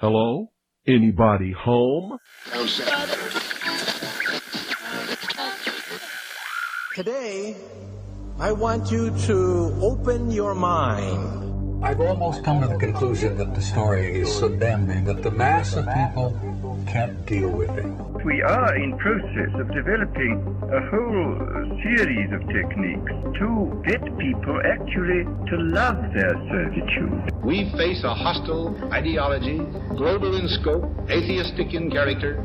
Hello? Anybody home? Today, I want you to open your mind. I've almost come to the conclusion that the story is so damning that the mass of people can't deal with it. We are in process of developing a whole series of techniques to get people actually to love their servitude. We face a hostile ideology, global in scope, atheistic in character,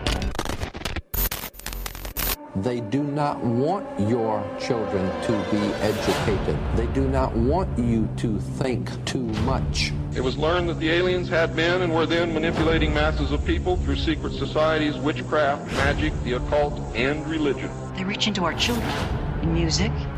They do not want your children to be educated. They do not want you to think too much. It was learned that the aliens had been and were then manipulating masses of people through secret societies, witchcraft, magic, the occult, and religion. They reach into our children in music,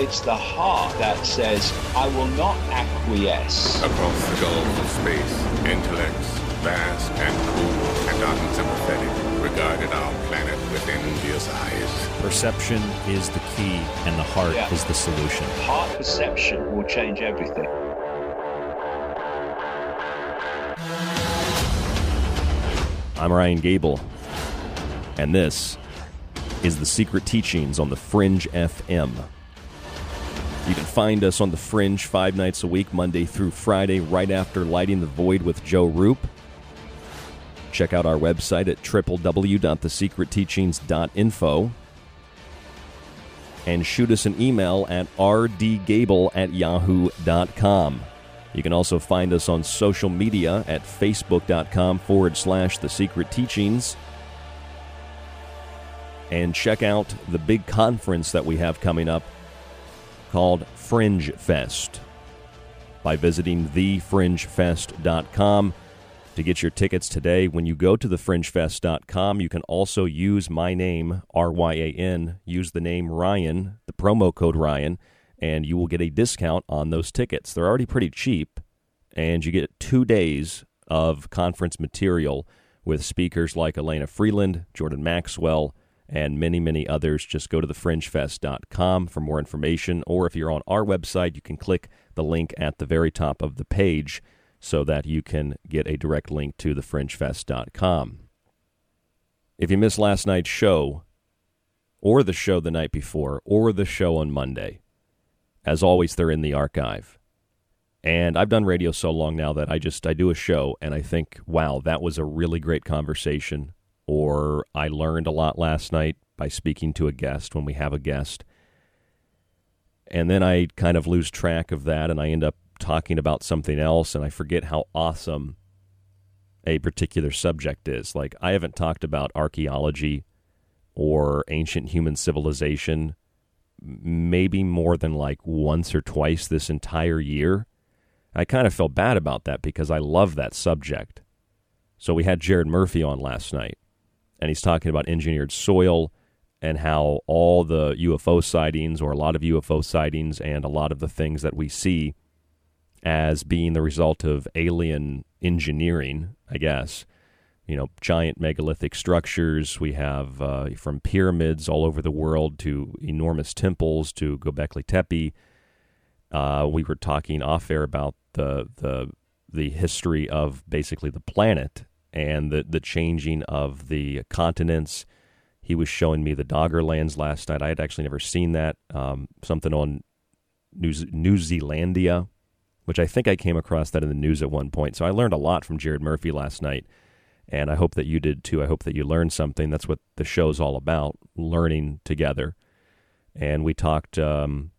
It's the heart that says, I will not acquiesce. Across the gulf of space, intellects, vast and cool and unsympathetic, regarded our planet with envious eyes. Perception is the key, and the heart Yeah. is the solution. Heart perception will change everything. I'm Ryan Gable, and this is the Secret Teachings on the Fringe FM. You can find us on the Fringe five nights a week, Monday through Friday, right after Lighting the Void with Joe Rupe. Check out our website at www.thesecretteachings.info and shoot us an email at rdgable at yahoo.com. You can also find us on social media at facebook.com forward slash the secret teachings. And check out the big conference that we have coming up called Fringe Fest by visiting thefringefest.com. to get your tickets today. When you go to thefringefest.com, you can also use my name, R Y A N, use the name Ryan, the promo code Ryan, and you will get a discount on those tickets. They're already pretty cheap, and you get two days of conference material with speakers like Elana Freeland, Jordan Maxwell, and many, many others. Just go to thefringefest.com for more information, or if you're on our website, you can click the link at the very top of the page so that you can get a direct link to thefringefest.com. If you missed last night's show, or the show the night before, or the show on Monday, as always, they're in the archive. And I've done radio so long now that I just I do a show and I think, wow, that was a really great conversation. Or I learned a lot last night by speaking to a guest when we have a guest. And then I kind of lose track of that and I end up talking about something else and I forget how awesome a particular subject is. Like, I haven't talked about archaeology or ancient human civilization maybe more than like once or twice this entire year. I kind of felt bad about that because I love that subject. So we had Jared Murphy on last night, and he's talking about engineered soil and how all the UFO sightings, or a lot of UFO sightings, and a lot of the things that we see as being the result of alien engineering, I guess. You know, giant megalithic structures. We have uh, from pyramids all over the world to enormous temples to Göbekli Tepe. Uh, we were talking off air about the the the history of basically the planet and the the changing of the continents. He was showing me the Doggerlands last night. I had actually never seen that. Um, something on New, New Zealandia, which I think I came across that in the news at one point. So I learned a lot from Jared Murphy last night, and I hope that you did too. I hope that you learned something. That's what the show's all about, learning together. And we talked um,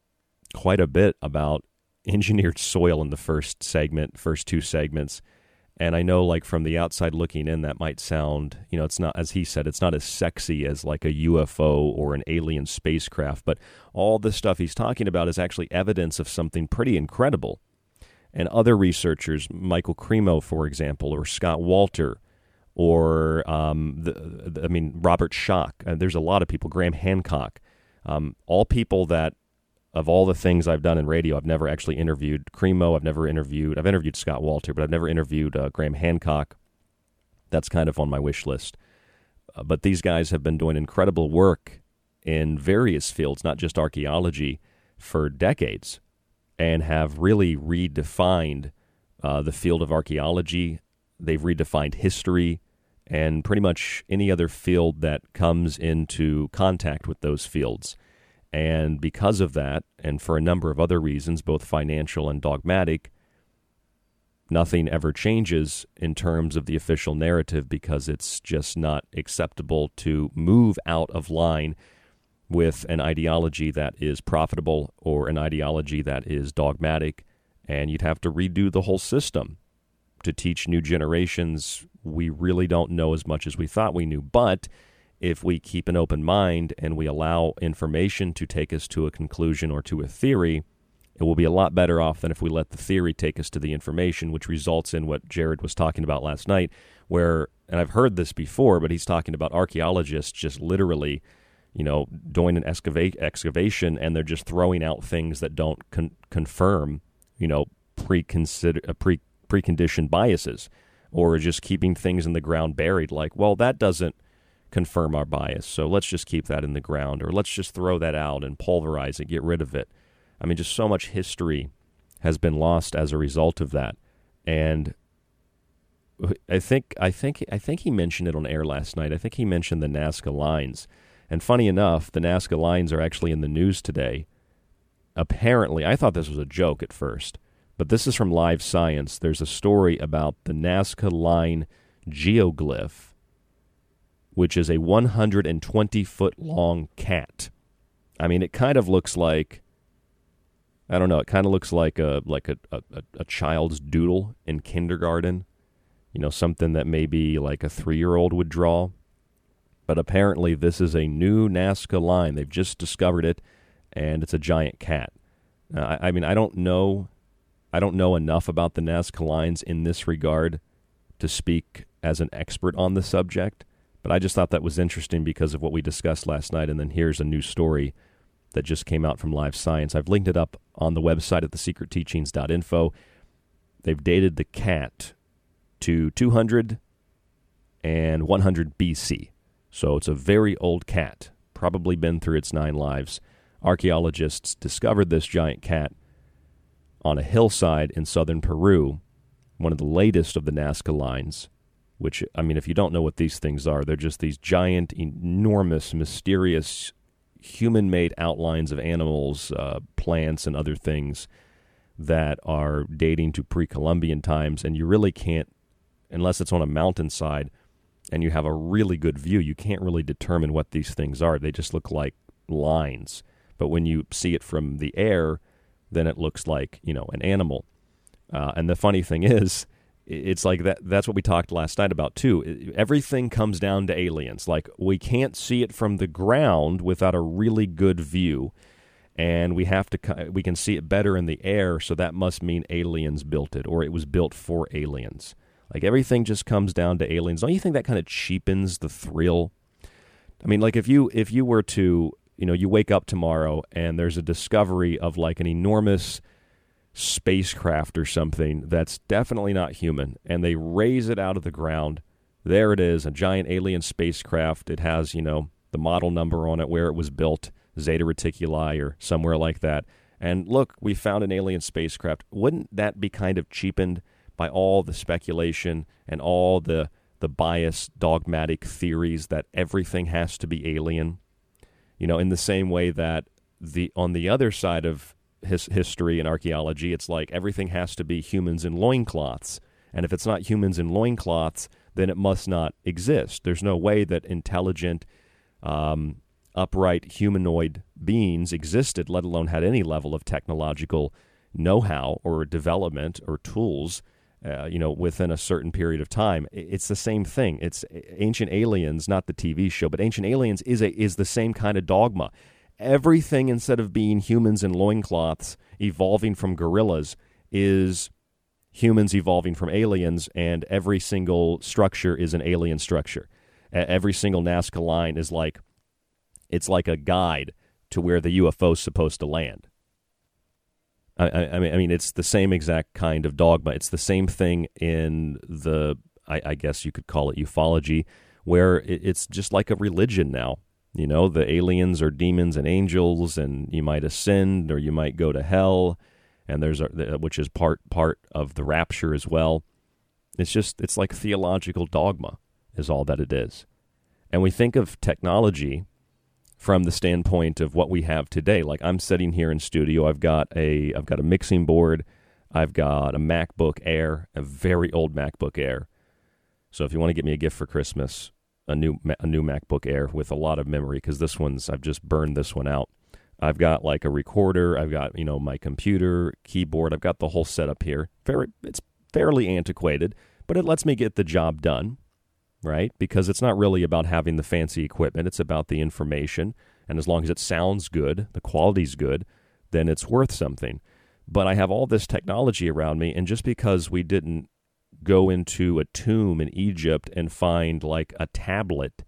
quite a bit about engineered soil in the first segment, first two segments. And I know, like, from the outside looking in, that might sound, you know, it's not, as he said, it's not as sexy as like a UFO or an alien spacecraft, but all the stuff he's talking about is actually evidence of something pretty incredible and other researchers, Michael Cremo, for example, or Scott Wolter, or um, the, the, I mean Robert Schoch. Uh, there's a lot of people. Graham Hancock, um, all people that of all the things I've done in radio, I've never actually interviewed Cremo. I've never interviewed. I've interviewed Scott Wolter, but I've never interviewed uh, Graham Hancock. That's kind of on my wish list. Uh, but these guys have been doing incredible work in various fields, not just archaeology, for decades and have really redefined uh, the field of archaeology. They've redefined history and pretty much any other field that comes into contact with those fields. And because of that, and for a number of other reasons, both financial and dogmatic, nothing ever changes in terms of the official narrative because it's just not acceptable to move out of line with an ideology that is profitable or an ideology that is dogmatic, and you'd have to redo the whole system to teach new generations. We really don't know as much as we thought we knew, but if we keep an open mind and we allow information to take us to a conclusion or to a theory, it will be a lot better off than if we let the theory take us to the information, which results in what Jared was talking about last night, where, and I've heard this before, but he's talking about archaeologists just literally you know, doing an excavate, excavation and they're just throwing out things that don't con- confirm, you know, pre-consider, uh, pre preconditioned biases, or just keeping things in the ground buried. Like, well, that doesn't confirm our bias, so let's just keep that in the ground, or let's just throw that out and pulverize it, get rid of it. I mean, just so much history has been lost as a result of that, and I think I think I think he mentioned it on air last night. I think he mentioned the Nazca lines and funny enough, the Nazca lines are actually in the news today. Apparently, I thought this was a joke at first, but this is from Live Science. There's a story about the Nazca line geoglyph, which is a 120 foot long cat. I mean, it kind of looks like I don't know. It kind of looks like a like a, a, a child's doodle in kindergarten. You know, something that maybe like a three year old would draw but apparently this is a new Nazca line. They've just discovered it, and it's a giant cat. Uh, I, I, mean, I don't know, I don't know enough about the Nazca lines in this regard to speak as an expert on the subject, but I just thought that was interesting because of what we discussed last night. And then here's a new story that just came out from Live Science. I've linked it up on the website at thesecretteachings.info. They've dated the cat to 200 and 100 BC. So it's a very old cat, probably been through its nine lives. Archaeologists discovered this giant cat on a hillside in southern Peru, one of the latest of the Nazca lines. Which, I mean, if you don't know what these things are, they're just these giant, enormous, mysterious, human made outlines of animals, uh, plants, and other things that are dating to pre Columbian times. And you really can't, unless it's on a mountainside and you have a really good view, you can't really determine what these things are. They just look like lines. But when you see it from the air, then it looks like you know an animal. Uh, and the funny thing is, it's like that. That's what we talked last night about too. Everything comes down to aliens. Like we can't see it from the ground without a really good view, and we have to. We can see it better in the air, so that must mean aliens built it, or it was built for aliens. Like everything just comes down to aliens. Don't you think that kind of cheapens the thrill? I mean, like if you if you were to you know, you wake up tomorrow and there's a discovery of like an enormous spacecraft or something that's definitely not human, and they raise it out of the ground. There it is, a giant alien spacecraft. It has, you know, the model number on it, where it was built, Zeta Reticuli or somewhere like that. And look, we found an alien spacecraft. Wouldn't that be kind of cheapened by all the speculation and all the the biased dogmatic theories that everything has to be alien? You know, in the same way that the on the other side of his history and archaeology, it's like everything has to be humans in loincloths. And if it's not humans in loincloths, then it must not exist. There's no way that intelligent, um, upright humanoid beings existed, let alone had any level of technological know how or development or tools uh, you know, within a certain period of time. It's the same thing. It's Ancient Aliens, not the TV show, but Ancient Aliens is a is the same kind of dogma. Everything instead of being humans in loincloths evolving from gorillas is humans evolving from aliens, and every single structure is an alien structure. Every single Nazca line is like it's like a guide to where the UFO is supposed to land. I, I, mean, I mean, it's the same exact kind of dogma. It's the same thing in the, I, I guess you could call it ufology, where it, it's just like a religion now. You know, the aliens are demons and angels, and you might ascend or you might go to hell, and there's a, which is part part of the rapture as well. It's just it's like theological dogma is all that it is, and we think of technology from the standpoint of what we have today. Like I'm sitting here in studio, I've got a I've got a mixing board, I've got a MacBook Air, a very old MacBook Air. So if you want to get me a gift for Christmas, a new a new MacBook Air with a lot of memory because this one's I've just burned this one out. I've got like a recorder, I've got you know my computer, keyboard, I've got the whole setup here. Very it's fairly antiquated, but it lets me get the job done right? Because it's not really about having the fancy equipment, it's about the information. And as long as it sounds good, the quality's good, then it's worth something. But I have all this technology around me, and just because we didn't go into a tomb in Egypt and find like a tablet,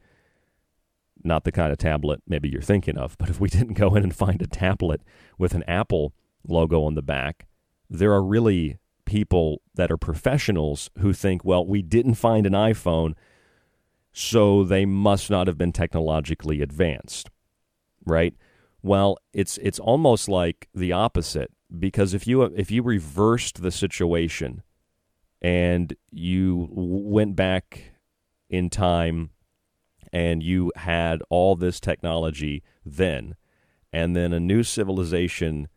not the kind of tablet maybe you're thinking of, but if we didn't go in and find a tablet with an Apple logo on the back, there are really people that are professionals who think, well, we didn't find an iPhone, so they must not have been technologically advanced, right? Well, it's it's almost like the opposite because if you if you reversed the situation and you went back in time and you had all this technology then. And then a new civilization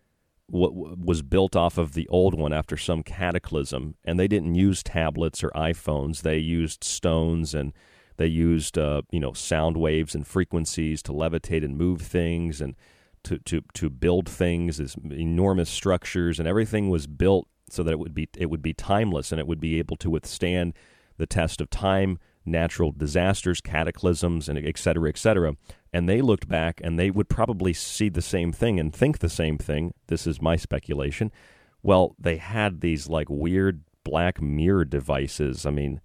w- was built off of the old one after some cataclysm. And they didn't use tablets or iPhones. They used stones and they used uh, you know sound waves and frequencies to levitate and move things and to to to build things, these enormous structures, and everything was built so that it would be it would be timeless and it would be able to withstand the test of time, natural disasters, cataclysms, and et cetera, et cetera. And they looked back and they would probably see the same thing and think the same thing. This is my speculation. Well, they had these like weird black mirror devices. I mean,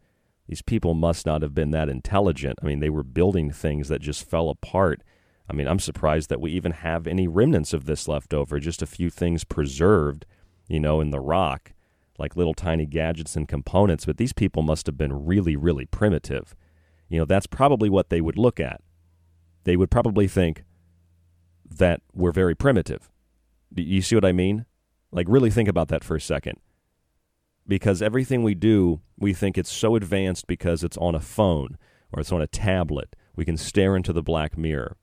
these people must not have been that intelligent. I mean, they were building things that just fell apart. I mean, I'm surprised that we even have any remnants of this left over, just a few things preserved, you know, in the rock, like little tiny gadgets and components. But these people must have been really, really primitive. You know, that's probably what they would look at. They would probably think that we're very primitive. You see what I mean? Like, really think about that for a second because everything we do, we think it's so advanced because it's on a phone or it's on a tablet. We can stare into the black mirror.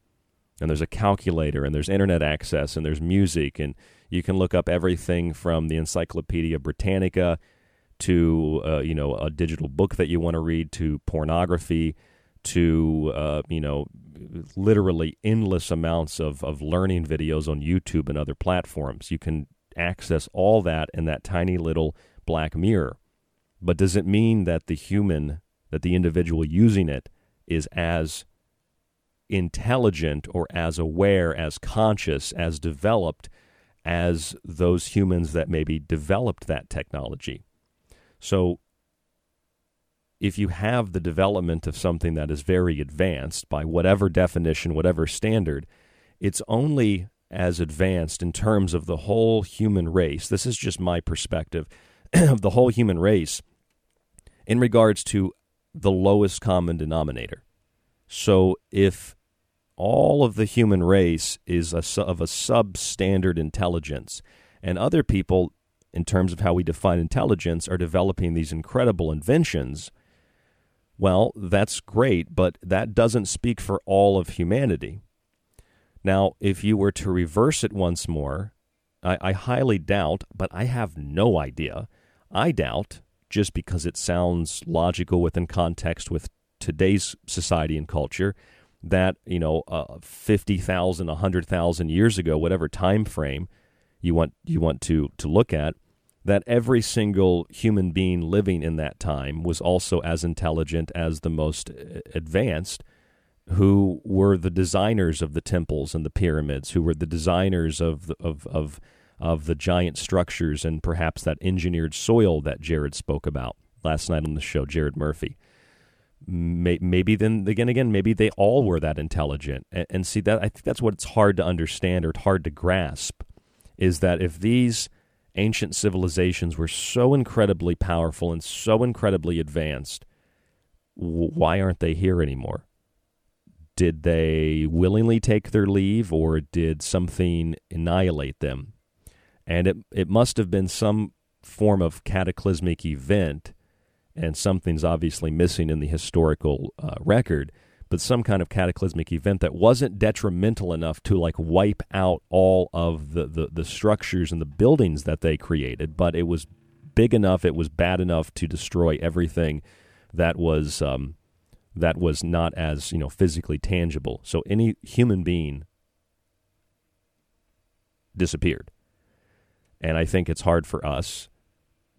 And there's a calculator and there's internet access and there's music and you can look up everything from the Encyclopedia Britannica to uh, you know a digital book that you want to read to pornography to uh, you know literally endless amounts of, of learning videos on YouTube and other platforms. You can access all that in that tiny little black mirror. But does it mean that the human, that the individual using it, is as intelligent or as aware, as conscious, as developed as those humans that maybe developed that technology? So, if you have the development of something that is very advanced by whatever definition, whatever standard, it's only as advanced in terms of the whole human race. This is just my perspective of the whole human race in regards to the lowest common denominator. So if all of the human race is a, of a substandard intelligence, and other people, in terms of how we define intelligence, are developing these incredible inventions, well, that's great, but that doesn't speak for all of humanity. Now, if you were to reverse it once more, I, I highly doubt, but I have no idea. I doubt, just because it sounds logical within context with today's society and culture, that you know, uh, fifty thousand, a hundred thousand years ago, whatever time frame you want you want to to look at, that every single human being living in that time was also as intelligent as the most uh, advanced who were the designers of the temples and the pyramids, who were the designers of the, of of of the giant structures and perhaps that engineered soil that Jared spoke about last night on the show, Jared Murphy. Maybe then again, again, maybe they all were that intelligent. And, see that I think that's what it's hard to understand or hard to grasp is that if these ancient civilizations were so incredibly powerful and so incredibly advanced, why aren't they here anymore? Did they willingly take their leave or did something annihilate them? and it it must have been some form of cataclysmic event, and something's obviously missing in the historical uh, record. But some kind of cataclysmic event that wasn't detrimental enough to like wipe out all of the, the, the structures and the buildings that they created, but it was big enough, it was bad enough to destroy everything that was um, that was not as you know physically tangible. So any human being disappeared. And I think it's hard for us,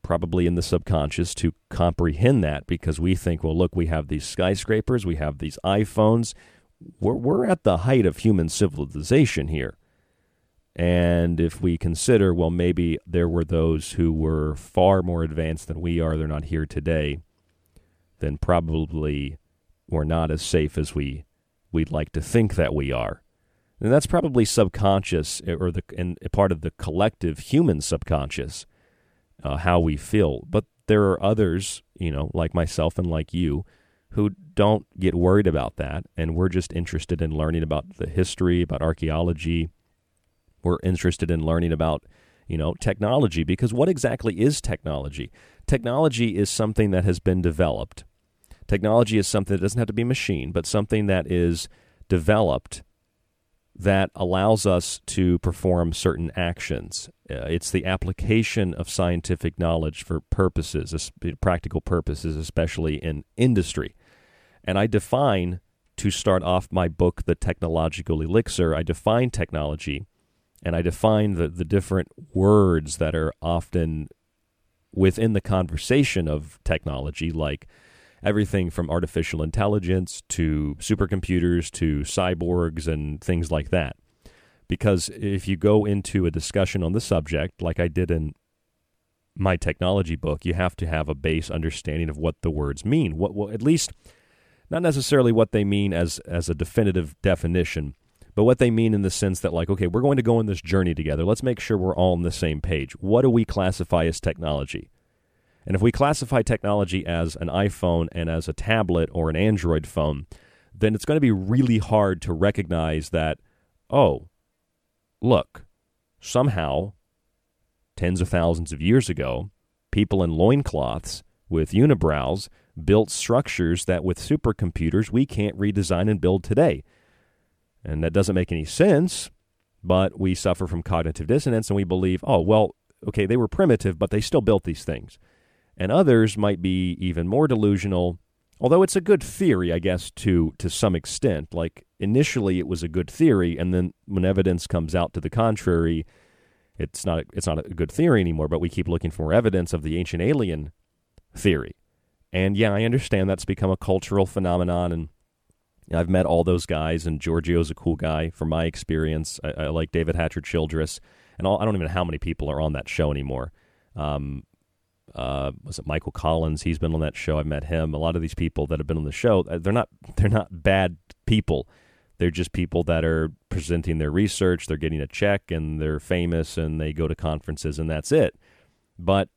probably in the subconscious, to comprehend that because we think, well, look, we have these skyscrapers, we have these iPhones. We're, we're at the height of human civilization here. And if we consider, well, maybe there were those who were far more advanced than we are, they're not here today, then probably we're not as safe as we, we'd like to think that we are. And that's probably subconscious eh, or the and part of the collective human subconscious, uh, how we feel. But there are others, you know, like myself and like you, who don't get worried about that, and we're just interested in learning about the history, about archaeology. We're interested in learning about, you know, technology because what exactly is technology? Technology is something that has been developed. Technology is something that doesn't have to be machine, but something that is developed that allows us to perform certain actions. Uh, it's the application of scientific knowledge for purposes, practical purposes, especially in industry. And I define, to start off my book, The Technological Elixir, I define technology and I define the, the different words that are often within the conversation of technology, like everything from artificial intelligence to supercomputers to cyborgs and things like that. Because if you go into a discussion on the subject, like I did in my technology book, you have to have a base understanding of what the words mean. What, well, at least not necessarily what they mean as as a definitive definition, but what they mean in the sense that like, okay, we're going to go on this journey together. Let's make sure we're all on the same page. What do we classify as technology? And if we classify technology as an iPhone and as a tablet or an Android phone, then it's going to be really hard to recognize that, oh, look, somehow, tens of thousands of years ago, people in loincloths with unibrows built structures that with supercomputers we can't redesign and build today. And that doesn't make any sense, but we suffer from cognitive dissonance and we believe, oh, well, okay, they were primitive, but they still built these things. And others might be even more delusional, although it's a good theory, I guess, to, to some extent. Like initially it was a good theory, and then when evidence comes out to the contrary, it's not it's not a good theory anymore, but we keep looking for more evidence of the ancient alien theory. And yeah, I understand that's become a cultural phenomenon, and I've met all those guys, and Giorgio's a cool guy from my experience. I, I like David Hatcher Childress, and all, I don't even know how many people are on that show anymore. Um, uh, was it Michael Collins? He's been on that show. I've met him. A lot of these people that have been on the show, uh, they're not they're not bad people. They're just people that are presenting their research. They're getting a check, and they're famous, and they go to conferences, and that's it. But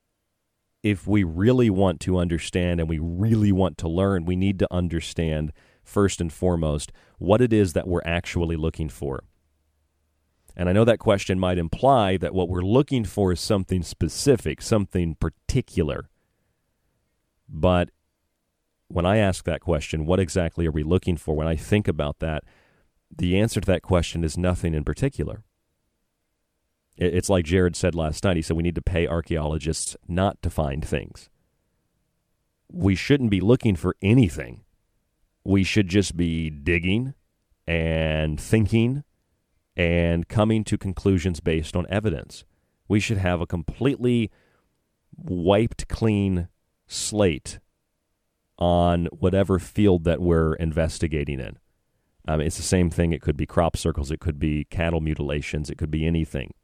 if we really want to understand and we really want to learn, we need to understand first and foremost what it is that we're actually looking for. And I know that question might imply that what we're looking for is something specific, something particular. But when I ask that question, what exactly are we looking for? When I think about that, the answer to that question is nothing in particular. It's like Jared said last night. He said we need to pay archaeologists not to find things. We shouldn't be looking for anything. We should just be digging and thinking and coming to conclusions based on evidence. We should have a completely wiped clean slate on whatever field that we're investigating in. Um, it's the same thing. It could be crop circles, it could be cattle mutilations, it could be anything.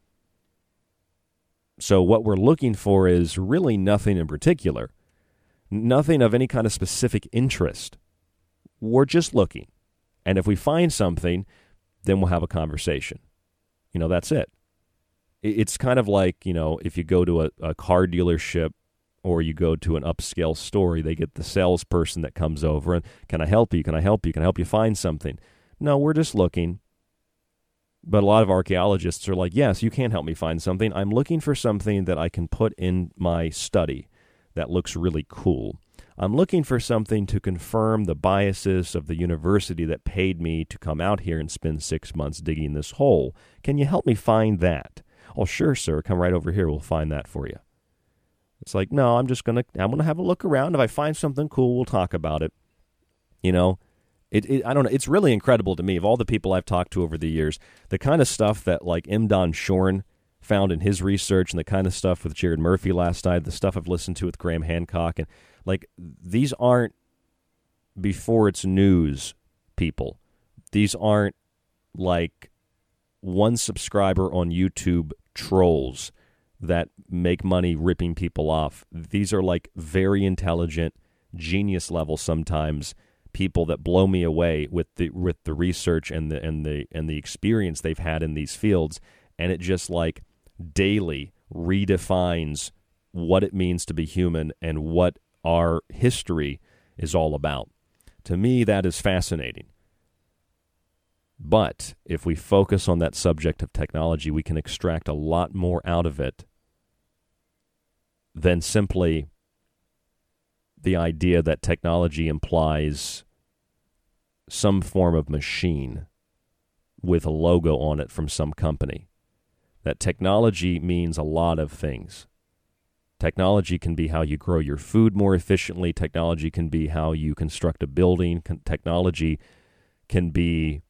So, what we're looking for is really nothing in particular, nothing of any kind of specific interest. We're just looking. And if we find something, then we'll have a conversation. You know, that's it. It's kind of like, you know, if you go to a, a car dealership or you go to an upscale store, they get the salesperson that comes over and, can I help you? Can I help you? Can I help you find something? No, we're just looking. But a lot of archaeologists are like, yes, you can help me find something. I'm looking for something that I can put in my study that looks really cool. I'm looking for something to confirm the biases of the university that paid me to come out here and spend six months digging this hole. Can you help me find that? Oh, sure, sir. Come right over here. We'll find that for you. It's like, no, I'm just gonna I'm gonna have a look around. If I find something cool, we'll talk about it. You know, it, it, I don't know. It's really incredible to me of all the people I've talked to over the years, the kind of stuff that like M. Don Schorn found in his research, and the kind of stuff with Jared Murphy last night, the stuff I've listened to with Graham Hancock, and like these aren't before it's news people. These aren't like one subscriber on YouTube trolls that make money ripping people off. These are like very intelligent, genius level sometimes people that blow me away with the with the research and the and the and the experience they've had in these fields and it just like daily redefines what it means to be human and what our history is all about. To me that is fascinating. But if we focus on that subject of technology, we can extract a lot more out of it than simply the idea that technology implies some form of machine with a logo on it from some company. That technology means a lot of things. Technology can be how you grow your food more efficiently. Technology can be how you construct a building. Technology can be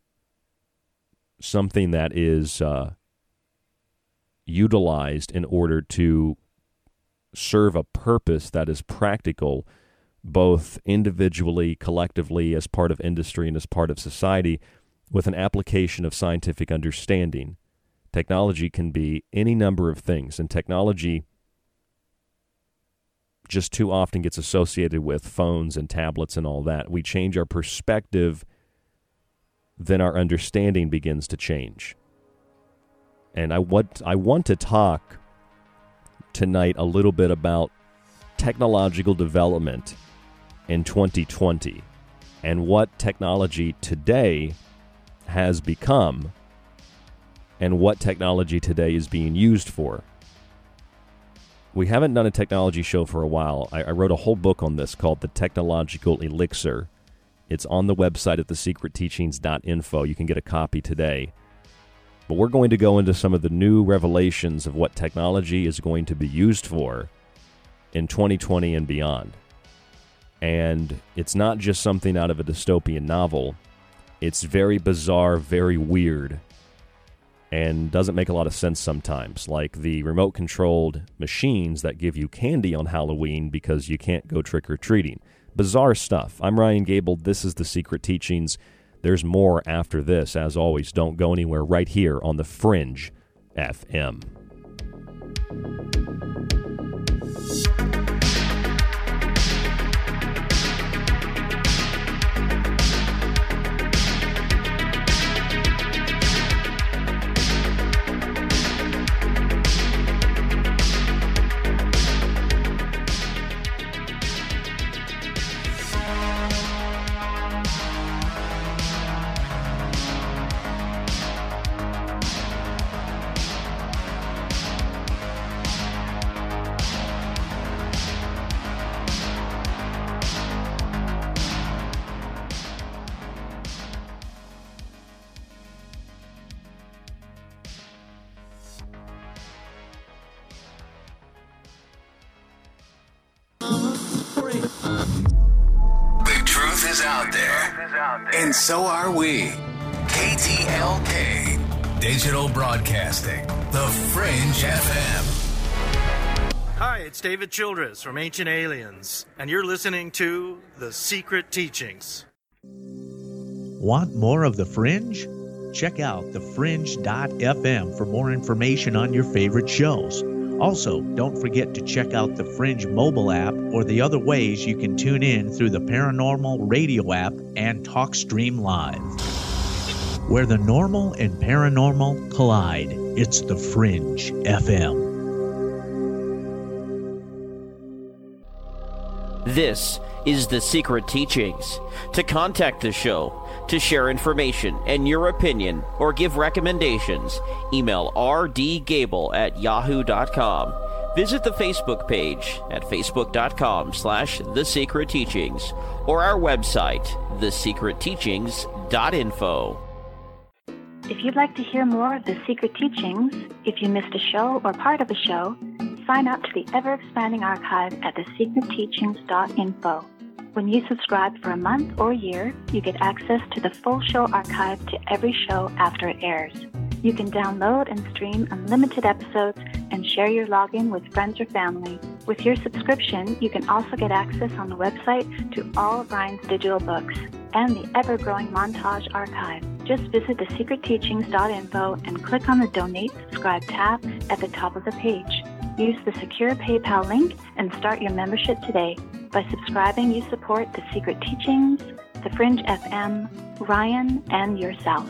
something that is uh, utilized in order to serve a purpose that is practical both individually, collectively, as part of industry, and as part of society, with an application of scientific understanding. Technology can be any number of things, and technology just too often gets associated with phones and tablets and all that. We change our perspective, then our understanding begins to change. And I want I want to talk tonight a little bit about technological development in 2020 and what technology today has become and what technology today is being used for. We haven't done a technology show for a while. I, I, wrote a whole book on this called The Technological Elixir. It's on the website at thesecretteachings.info. You can get a copy today. But we're going to go into some of the new revelations of what technology is going to be used for in 2020 and beyond. And it's not just something out of a dystopian novel, it's very bizarre, very weird, and doesn't make a lot of sense sometimes. Like the remote controlled machines that give you candy on Halloween because you can't go trick or treating. Bizarre stuff. I'm Ryan Gable. This is The Secret Teachings. There's more after this. As always, don't go anywhere right here on The Fringe FM. David Childress from Ancient Aliens, and you're listening to The Secret Teachings. Want more of The Fringe? Check out thefringe.fm for more information on your favorite shows. Also, don't forget to check out the Fringe mobile app or the other ways you can tune in through the Paranormal Radio app and TalkStream Live. Where the normal and paranormal collide, it's the Fringe FM. This is The Secret Teachings. To contact the show, to share information and your opinion or give recommendations, email rdgable at yahoo.com. Visit the Facebook page at facebook.com slash The Secret Teachings or our website, thesecretteachings.info. If you'd like to hear more of The Secret Teachings, if you missed a show or part of a show, sign up to the ever-expanding archive at thesecretteachings.info. When you subscribe for a month or year, you get access to the full show archive to every show after it airs. You can download and stream unlimited episodes and share your login with friends or family. With your subscription, you can also get access on the website to all of Ryan's digital books and the ever growing montage archive. Just visit thesecretteachings.info and click on the Donate Subscribe tab at the top of the page. Use the secure PayPal link and start your membership today. By subscribing, you support The Secret Teachings, The Fringe FM, Ryan, and yourself.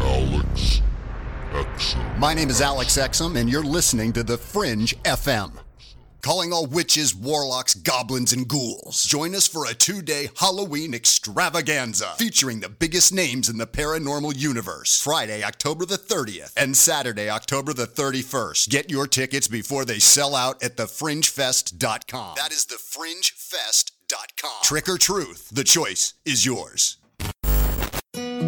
Alex Exum. My name is Alex Exum, and you're listening to The Fringe FM calling all witches, warlocks, goblins, and ghouls. Join us for a two day Halloween extravaganza featuring the biggest names in the paranormal universe. Friday, October the 30th, and Saturday, October the 31st. Get your tickets before they sell out at thefringefest.com. That is thefringefest.com. Trick or truth, the choice is yours.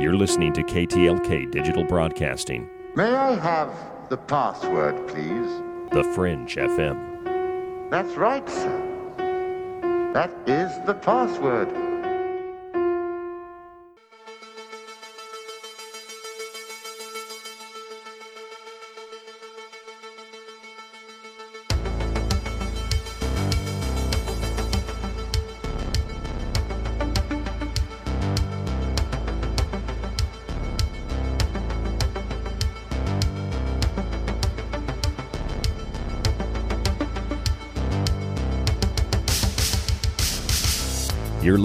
You're listening to KTLK Digital Broadcasting. May I have the password, please? The Fringe FM. That's right, sir. That is the password.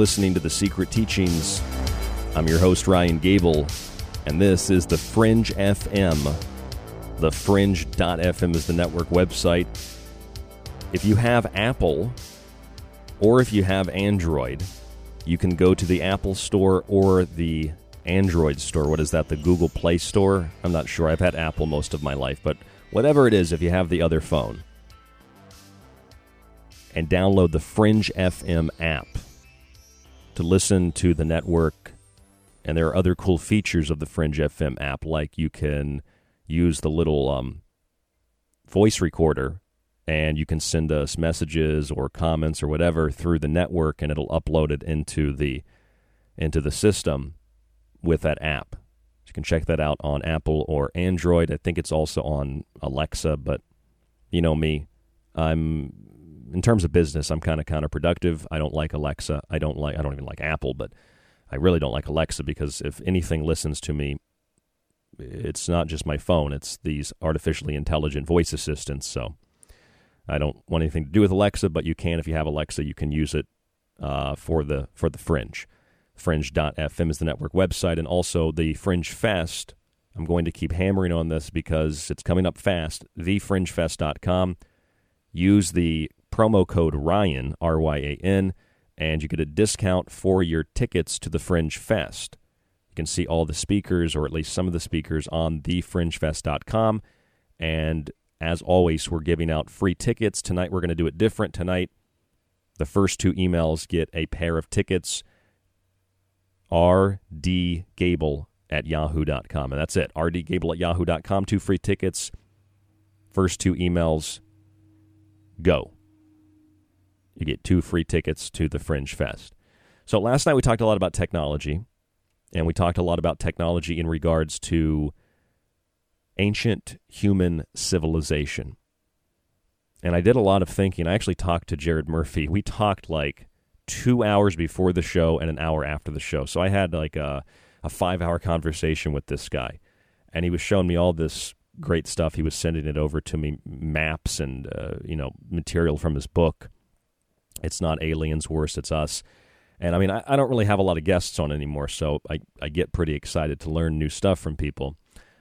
Listening to The Secret Teachings. I'm your host, Ryan Gable, and this is The Fringe FM. The Fringe.fm is the network website. If you have Apple or if you have Android, you can go to the Apple Store or the Android Store. What is that? The Google Play Store? I'm not sure. I've had Apple most of my life, but whatever it is, if you have the other phone, and download the Fringe FM app to listen to the network. And there are other cool features of the Fringe FM app, like you can use the little um, voice recorder and you can send us messages or comments or whatever through the network and it'll upload it into the into the system with that app. You can check that out on Apple or Android. I think it's also on Alexa, but you know me. I'm in terms of business, I'm kind of counterproductive. I don't like Alexa. I don't like. I don't even like Apple, but I really don't like Alexa because if anything listens to me, it's not just my phone. It's these artificially intelligent voice assistants. So I don't want anything to do with Alexa, but you can if you have Alexa, you can use it uh, for the for the Fringe. Fringe.fm is the network website, and also the Fringe Fest. I'm going to keep hammering on this because it's coming up fast. TheFringeFest.com. Use the promo code Ryan, R Y A N, and you get a discount for your tickets to the Fringe Fest. You can see all the speakers, or at least some of the speakers, on thefringefest.com. And as always, we're giving out free tickets. Tonight, we're going to do it different. Tonight, the first two emails get a pair of tickets. rdgable at yahoo.com. And that's it. rdgable at yahoo.com. Two free tickets. First two emails go you get two free tickets to the Fringe Fest. So last night we talked a lot about technology, and we talked a lot about technology in regards to ancient human civilization. And I did a lot of thinking. I actually talked to Jared Murphy. We talked like two hours before the show and an hour after the show. So I had like a, a five hour conversation with this guy. And he was showing me all this great stuff. He was sending it over to me, maps and, uh, you know, material from his book. It's not aliens, worse, it's us. And I mean, I, I, don't really have a lot of guests on anymore, so I, I get pretty excited to learn new stuff from people.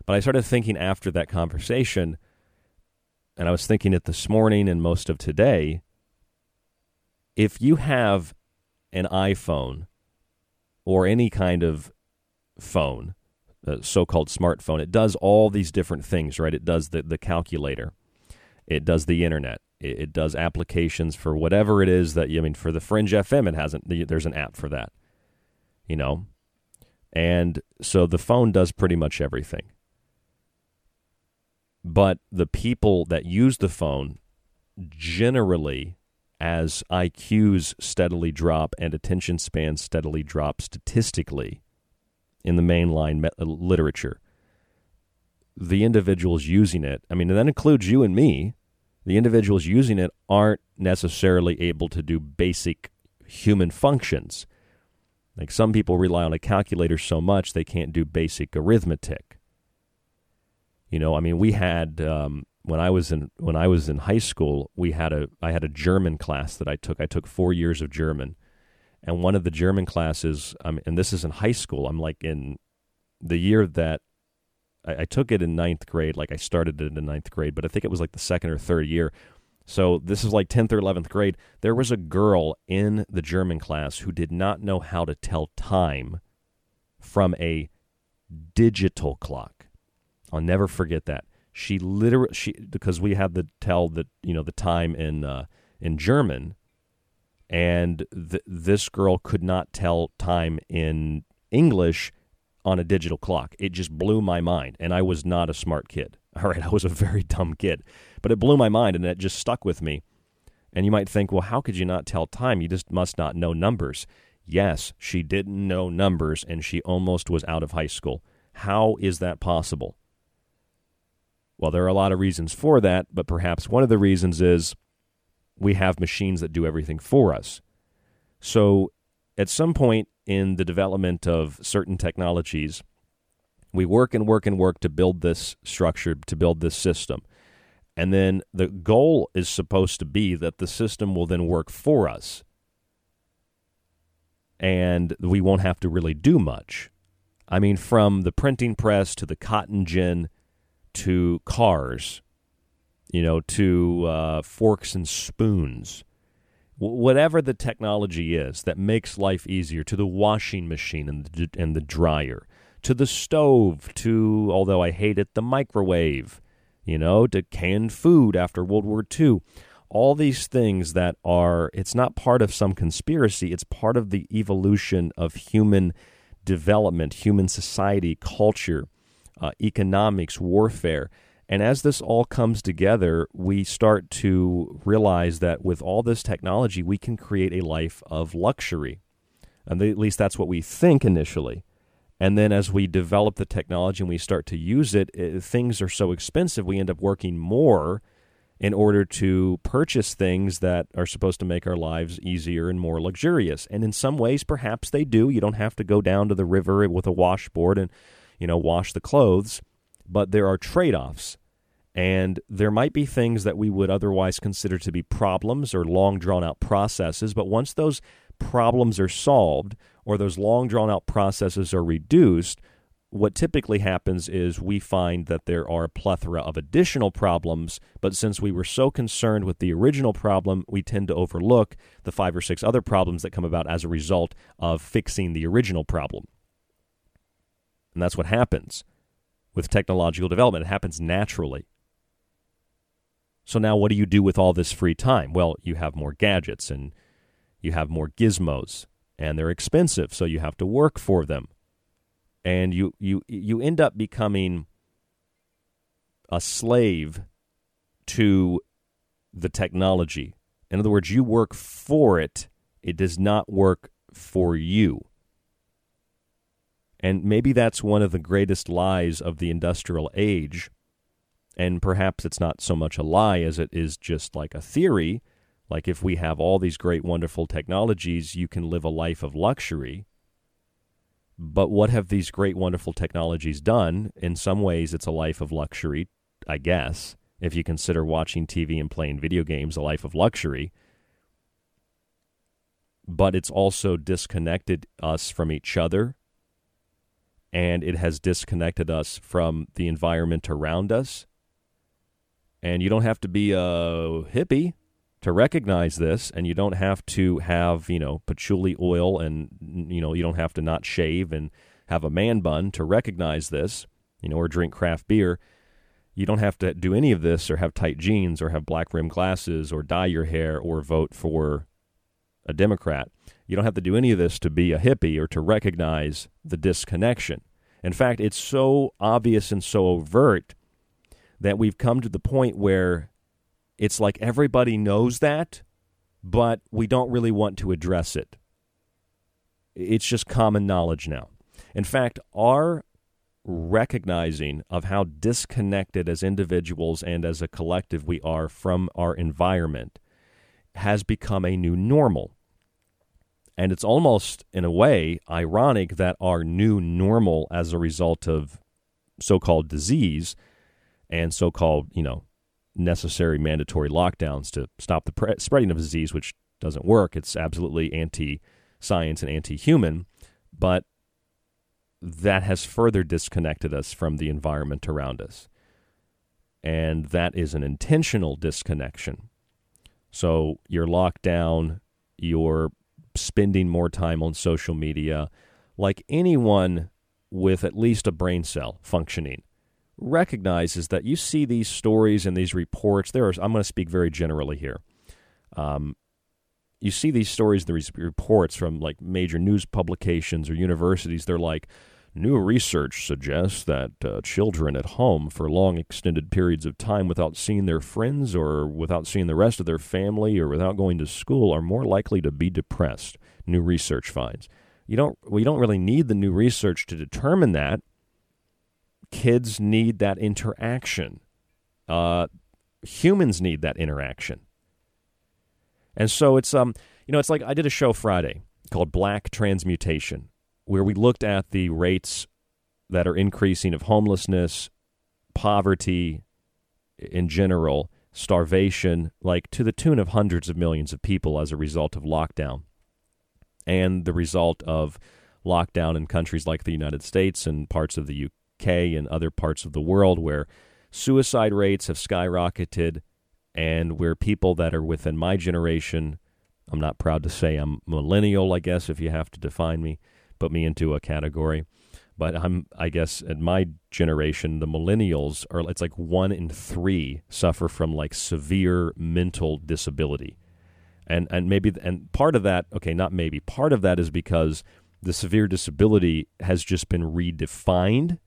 But I started thinking after that conversation, and I was thinking it this morning and most of today. If you have an iPhone or any kind of phone, so called smartphone, it does all these different things, right? It does the, the calculator, it does the internet, it, it does applications for whatever it is that you I mean for the Fringe FM it hasn't there's an app for that. You know. And so the phone does pretty much everything. But the people that use the phone generally as IQs steadily drop and attention spans steadily drop statistically in the mainline me- literature, the individuals using it, I mean, and that includes you and me, the individuals using it aren't necessarily able to do basic human functions. Like some people rely on a calculator so much they can't do basic arithmetic. You know, I mean, we had um, when I was in when I was in high school, we had a I had a German class that I took. I took four years of German, and one of the German classes, um, and this is in high school. I'm like in the year that I, I, took it in ninth grade. Like I started it in ninth grade, but I think it was like the second or third year. So this is like 10th or 11th grade. There was a girl in the German class who did not know how to tell time from a digital clock. I'll never forget that. She literally she because we had to tell the you know the time in uh, in German, and th- this girl could not tell time in English on a digital clock. It just blew my mind. And I was not a smart kid. All right, I was a very dumb kid. But it blew my mind and it just stuck with me. And you might think, well, how could you not tell time? You just must not know numbers. Yes, she didn't know numbers and she almost was out of high school. How is that possible? Well, there are a lot of reasons for that, but perhaps one of the reasons is we have machines that do everything for us. So, at some point in the development of certain technologies, we work and work and work to build this structure, to build this system. And then the goal is supposed to be that the system will then work for us. And we won't have to really do much. I mean, from the printing press to the cotton gin to cars, you know, to uh, forks and spoons, whatever the technology is that makes life easier, to the washing machine and the, and the dryer, to the stove, to, although I hate it, the microwave, you know, to canned food after World War II. All these things that are, it's not part of some conspiracy, it's part of the evolution of human development, human society, culture, uh, economics, warfare. And as this all comes together, we start to realize that with all this technology, we can create a life of luxury. And at least that's what we think initially. And then as we develop the technology and we start to use it, it, things are so expensive, we end up working more in order to purchase things that are supposed to make our lives easier and more luxurious. And in some ways, perhaps they do. You don't have to go down to the river with a washboard and, you know, wash the clothes. But there are trade offs. And there might be things that we would otherwise consider to be problems or long drawn out processes. But once those problems are solved or those long drawn out processes are reduced, what typically happens is we find that there are a plethora of additional problems, but since we were so concerned with the original problem, we tend to overlook the five or six other problems that come about as a result of fixing the original problem. And that's what happens with technological development. It happens naturally. So now what do you do with all this free time? Well, you have more gadgets and you have more gizmos and they're expensive, so you have to work for them. And you you you end up becoming a slave to the technology. In other words, you work for it. It does not work for you. And maybe that's one of the greatest lies of the industrial age. And perhaps it's not so much a lie as it is just like a theory like if we have all these great, wonderful technologies, you can live a life of luxury. But what have these great, wonderful technologies done? In some ways, it's a life of luxury, I guess, if you consider watching TV and playing video games a life of luxury. But it's also disconnected us from each other, and it has disconnected us from the environment around us. And you don't have to be a hippie to recognize this, and you don't have to have you know patchouli oil, and you know you don't have to not shave and have a man bun to recognize this, you know, or drink craft beer. You don't have to do any of this, or have tight jeans, or have black rimmed glasses, or dye your hair, or vote for a Democrat. You don't have to do any of this to be a hippie or to recognize the disconnection. In fact, it's so obvious and so overt that we've come to the point where it's like everybody knows that, but we don't really want to address it. It's just common knowledge now. In fact, our recognizing of how disconnected as individuals and as a collective we are from our environment has become a new normal. And it's almost, in a way, ironic that our new normal as a result of so called disease and so called, you know, necessary mandatory lockdowns to stop the pre- spreading of disease, which doesn't work. It's absolutely anti science and anti human. But that has further disconnected us from the environment around us. And that is an intentional disconnection. So you're locked down, you're spending more time on social media. Like anyone with at least a brain cell functioning, recognizes that you see these stories and these reports. There are, I'm going to speak very generally here. Um, you see these stories, these reports from like major news publications or universities. They're like, New research suggests that uh, children at home for long extended periods of time without seeing their friends or without seeing the rest of their family or without going to school are more likely to be depressed. New research finds. You don't we don't really need the new research to determine that. Kids need that interaction. Uh, humans need that interaction. And so it's um you know it's like I did a show Friday called Black Transmutation where we looked at the rates that are increasing of homelessness, poverty in general, starvation, like to the tune of hundreds of millions of people as a result of lockdown, and the result of lockdown in countries like the United States and parts of the UK and other parts of the world where suicide rates have skyrocketed and where people that are within my generation, I'm not proud to say I'm millennial, I guess, if you have to define me put me into a category. But I'm, I guess, at my generation, the millennials are. It's like one in three suffer from like severe mental disability, and and maybe and part of that, okay, not maybe, part of that is because the severe disability has just been redefined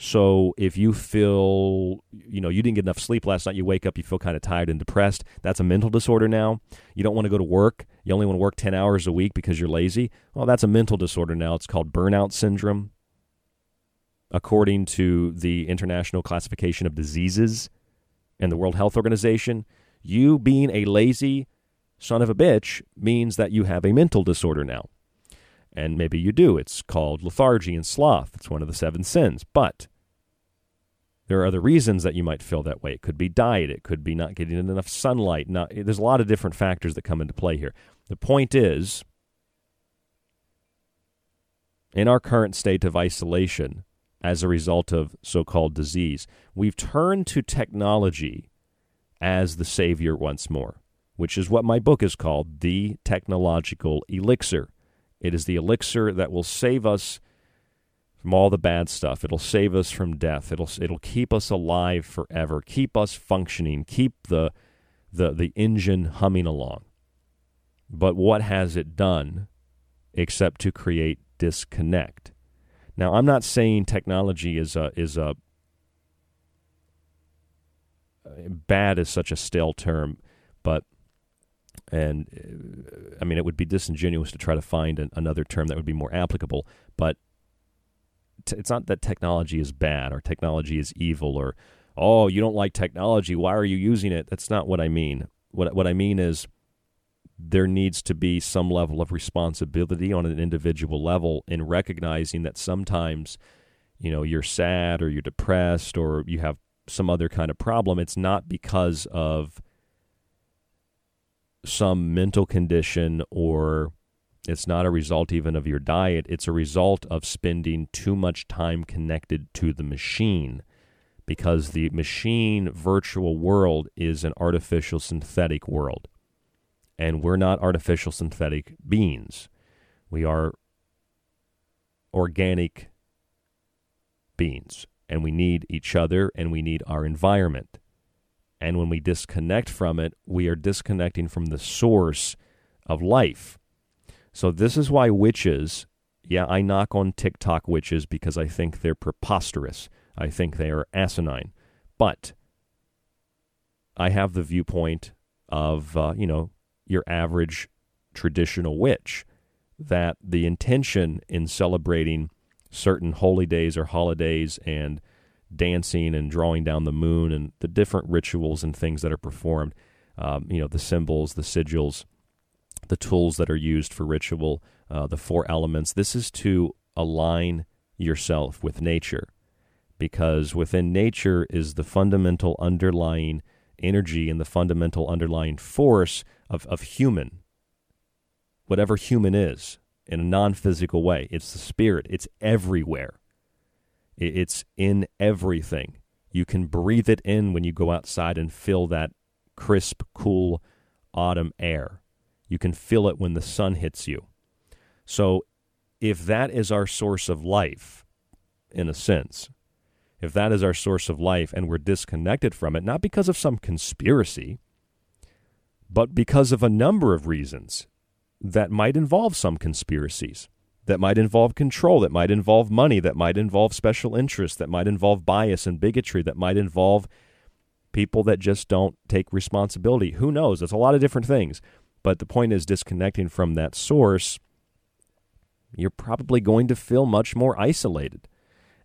so if you feel, you know, you didn't get enough sleep last night, you wake up, you feel kind of tired and depressed, that's a mental disorder now. You don't want to go to work. You only want to work 10 hours a week because you're lazy. Well, that's a mental disorder now. It's called burnout syndrome, according to the International Classification of Diseases and the World Health Organization. You being a lazy son of a bitch means that you have a mental disorder now. And maybe you do. It's called lethargy and sloth. It's one of the seven sins. But there are other reasons that you might feel that way. It could be diet. It could be not getting enough sunlight. Not, there's a lot of different factors that come into play here. The point is, in our current state of isolation as a result of so called disease, we've turned to technology as the savior once more, which is what my book is called The Technological Elixir. It is the elixir that will save us from all the bad stuff. It'll save us from death. It'll it'll keep us alive forever. Keep us functioning. Keep the the the engine humming along. But what has it done except to create disconnect? Now, I'm not saying technology is a is a bad is such a stale term, but and uh, I mean, it would be disingenuous to try to find an, another term that would be more applicable. But t- it's not that technology is bad or technology is evil or oh, you don't like technology. Why are you using it? That's not what I mean. What what I mean is there needs to be some level of responsibility on an individual level in recognizing that sometimes you know you're sad or you're depressed or you have some other kind of problem it's not because of some mental condition or it's not a result even of your diet. It's a result of spending too much time connected to the machine because the machine virtual world is an artificial synthetic world. And we're not artificial synthetic beings. We are organic beings. And we need each other and we need our environment. And when we disconnect from it, we are disconnecting from the source of life. So, this is why witches, yeah, I knock on TikTok witches because I think they're preposterous. I think they are asinine. But I have the viewpoint of, uh, you know, your average traditional witch that the intention in celebrating certain holy days or holidays and dancing and drawing down the moon and the different rituals and things that are performed. Um, you know, the symbols, the sigils, the tools that are used for ritual, uh, the four elements. This is to align yourself with nature because within nature is the fundamental underlying energy and the fundamental underlying force of, of human, whatever human is, in a non physical way. It's the spirit, it's everywhere. It's in everything. You can breathe it in when you go outside and feel that crisp, cool autumn air. You can feel it when the sun hits you. So, if that is our source of life, in a sense, if that is our source of life and we're disconnected from it, not because of some conspiracy, but because of a number of reasons that might involve some conspiracies, that might involve control, that might involve money, that might involve special interests, that might involve bias and bigotry, that might involve people that just don't take responsibility. Who knows? It's a lot of different things. But the point is, disconnecting from that source, you're probably going to feel much more isolated.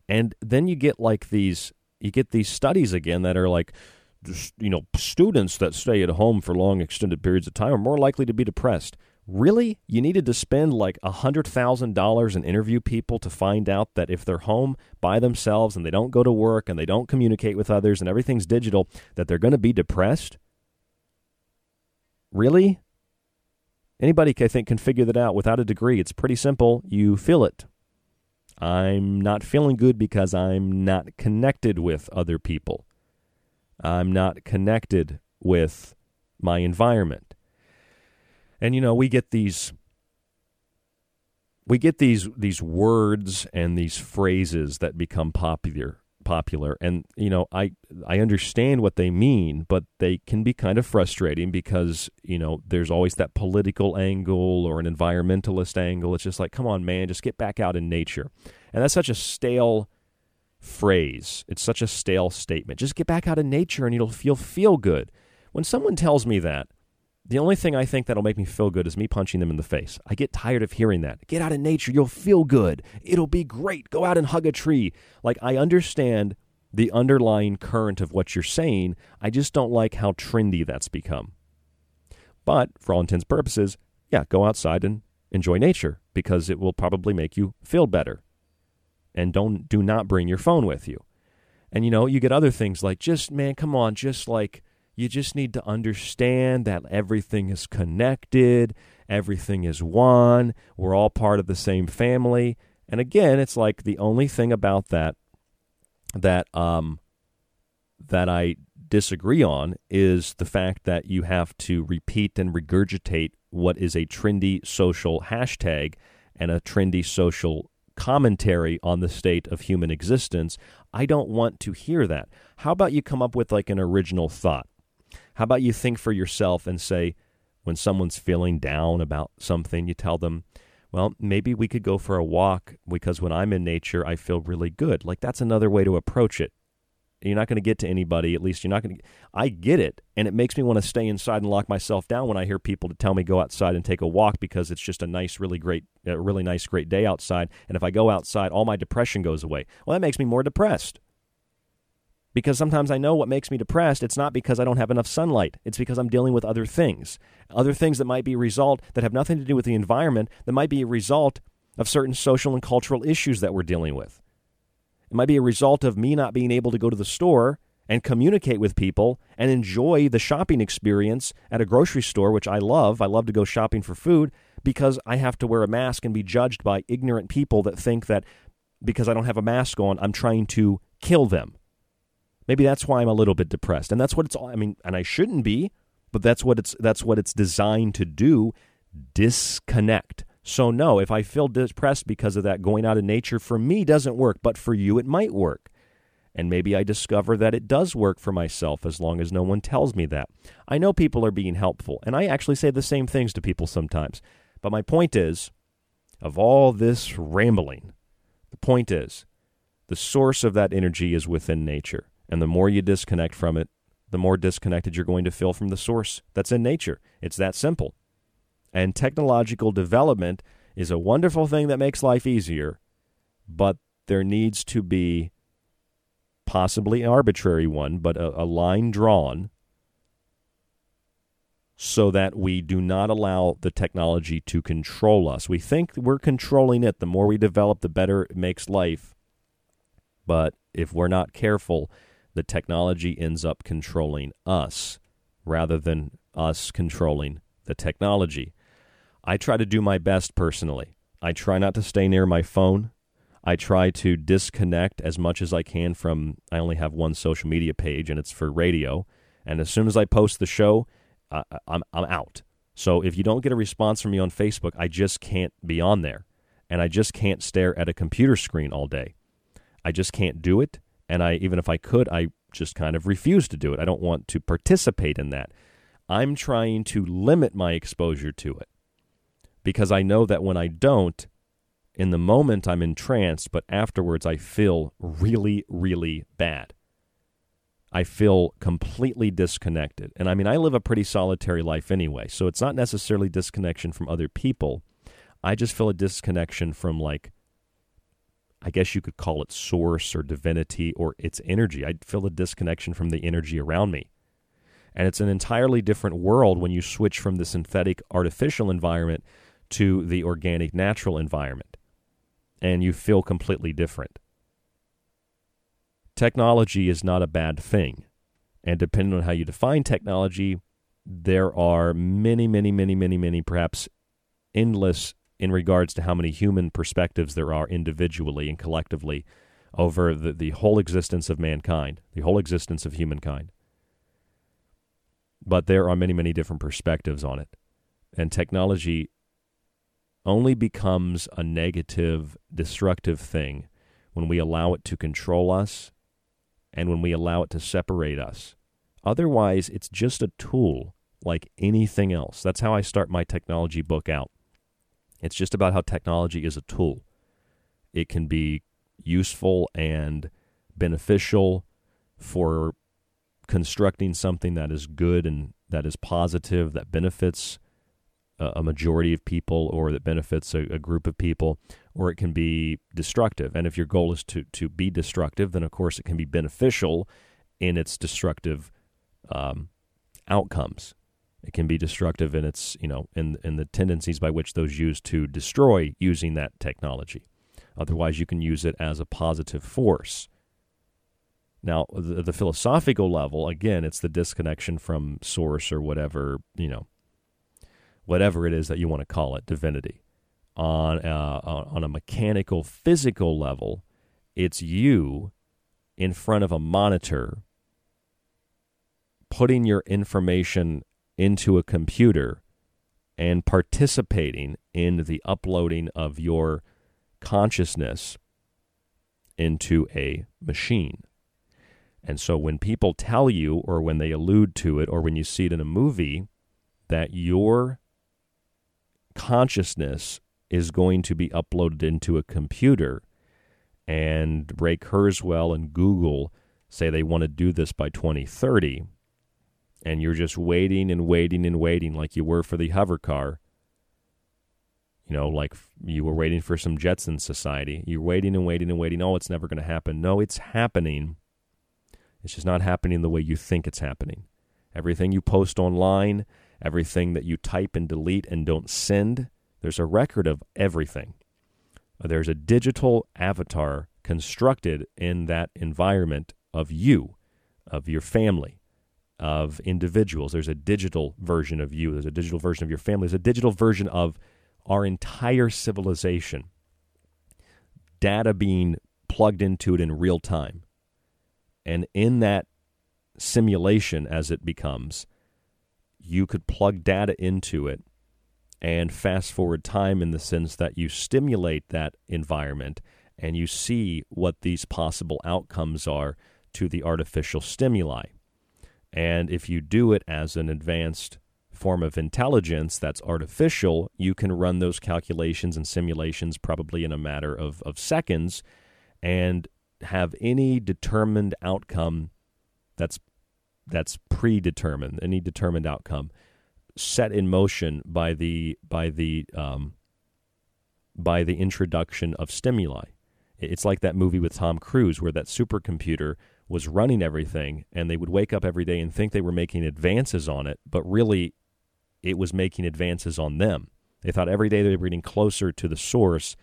And then you get like these, you get these studies again that are like, you know, students that stay at home for long extended periods of time are more likely to be depressed. Really? You needed to spend like $100,000 and interview people to find out that if they're home by themselves and they don't go to work and they don't communicate with others and everything's digital, that they're going to be depressed? Really? Anybody, I think, can figure that out without a degree. It's pretty simple. You feel it. I'm not feeling good because I'm not connected with other people. I'm not connected with my environment. And you know, we get these we get these these words and these phrases that become popular popular. And you know I I understand what they mean but they can be kind of frustrating because you know there's always that political angle or an environmentalist angle. It's just like come on man just get back out in nature. And that's such a stale phrase. It's such a stale statement. Just get back out in nature and you'll feel feel good. When someone tells me that the only thing I think that'll make me feel good is me punching them in the face. I get tired of hearing that. Get out in nature, you'll feel good. It'll be great. Go out and hug a tree. Like, I understand the underlying current of what you're saying. I just don't like how trendy that's become. But for all intents and purposes, yeah, go outside and enjoy nature because it will probably make you feel better. And don't do not bring your phone with you. And you know, you get other things like just man, come on, just like you just need to understand that everything is connected, everything is one, we're all part of the same family. And again, it's like the only thing about that that um that I disagree on is the fact that you have to repeat and regurgitate what is a trendy social hashtag and a trendy social commentary on the state of human existence. I don't want to hear that. How about you come up with like an original thought? How about you think for yourself and say, when someone's feeling down about something, you tell them, well, maybe we could go for a walk because when I'm in nature, I feel really good. Like that's another way to approach it. You're not going to get to anybody. At least you're not going to. I get it, and it makes me want to stay inside and lock myself down when I hear people to tell me go outside and take a walk because it's just a nice, really great, really nice, great day outside. And if I go outside, all my depression goes away. Well, that makes me more depressed because sometimes I know what makes me depressed. It's not because I don't have enough sunlight. It's because I'm dealing with other things. Other things that might be a result that have nothing to do with the environment, that might be a result of certain social and cultural issues that we're dealing with. It might be a result of me not being able to go to the store and communicate with people and enjoy the shopping experience at a grocery store, which I love. I love to go shopping for food because I have to wear a mask and be judged by ignorant people that think that because I don't have a mask on, I'm trying to kill them. Maybe that's why I'm a little bit depressed. And that's what it's all I mean, and I shouldn't be, but that's what it's that's what it's designed to do, disconnect. So no, if I feel depressed because of that going out in nature for me doesn't work, but for you it might work. And maybe I discover that it does work for myself as long as no one tells me that. I know people are being helpful, and I actually say the same things to people sometimes. But my point is, of all this rambling, the point is, the source of that energy is within nature. And the more you disconnect from it, the more disconnected you're going to feel from the source that's in nature. It's that simple. And technological development is a wonderful thing that makes life easier, but there needs to be possibly an arbitrary one, but a, a line drawn so that we do not allow the technology to control us. We think we're controlling it. The more we develop, the better it makes life. But if we're not careful, the technology ends up controlling us rather than us controlling the technology. I try to do my best personally. I try not to stay near my phone. I try to disconnect as much as I can from. I only have one social media page, and it's for radio. And as soon as I post the show, I, I'm I'm out. So if you don't get a response from me on Facebook, I just can't be on there, and I just can't stare at a computer screen all day. I just can't do it. And I, even if I could, I just kind of refuse to do it. I don't want to participate in that. I'm trying to limit my exposure to it because I know that when I don't, in the moment I'm entranced, but afterwards I feel really, really bad. I feel completely disconnected. And I mean, I live a pretty solitary life anyway, so it's not necessarily disconnection from other people. I just feel a disconnection from, like, I guess you could call it source or divinity or its energy. I feel a disconnection from the energy around me. And it's an entirely different world when you switch from the synthetic artificial environment to the organic natural environment. And you feel completely different. Technology is not a bad thing. And depending on how you define technology, there are many, many, many, many, many, perhaps endless in regards to how many human perspectives there are individually and collectively over the, the whole existence of mankind, the whole existence of humankind but there are many, many different perspectives on it. And technology only becomes a negative, destructive thing when we allow it to control us and when we allow it to separate us. Otherwise, it's just a tool like anything else. That's how I start my technology book out. It's just about how technology is a tool. It can be useful and beneficial for constructing something that is good and that is positive, that benefits a, majority of people or that benefits a, a, group of people, or it can be destructive. And if your goal is to, to be destructive, then of course it can be beneficial in its destructive um, outcomes. It can be destructive in its, you know, in in the tendencies by which those use to destroy using that technology. Otherwise, you can use it as a positive force. Now, the, the, philosophical level, again, it's the disconnection from source or whatever, you know, whatever it is that you want to call it, divinity. On a, uh, on a mechanical, physical level, it's you in front of a monitor putting your information into a computer and participating in the uploading of your consciousness into a machine. And so when people tell you, or when they allude to it, or when you see it in a movie, that your consciousness is going to be uploaded into a computer, and Ray Kurzweil and Google say they want to do this by 2030, and you're just waiting and waiting and waiting like you were for the hover car, you know, like you were waiting for some Jetson Society. You're waiting and waiting and waiting. Oh, it's never going to happen. No, it's happening it's just not happening the way you think it's happening. Everything you post online, everything that you type and delete and don't send, there's a record of everything. Uh, there's a digital avatar constructed in that environment of you, of your family, of individuals. There's a digital version of you. There's a digital version of your family. There's a digital version of our entire civilization. Data being plugged into it in real time. And in that simulation, as it becomes, you could plug data into it and fast forward time in the sense that you stimulate that environment and you see what these possible outcomes are to the artificial stimuli. And if you do it as an advanced form of intelligence that's artificial, you can run those calculations and simulations probably in a matter of, of seconds and have any determined outcome that's that's predetermined, any determined outcome set in motion by the by the um, by the introduction of stimuli. It's like that movie with Tom Cruise where that supercomputer was running everything and they would wake up every day and think they were making advances on it, but really it was making advances on them. They thought every day they were getting closer to the source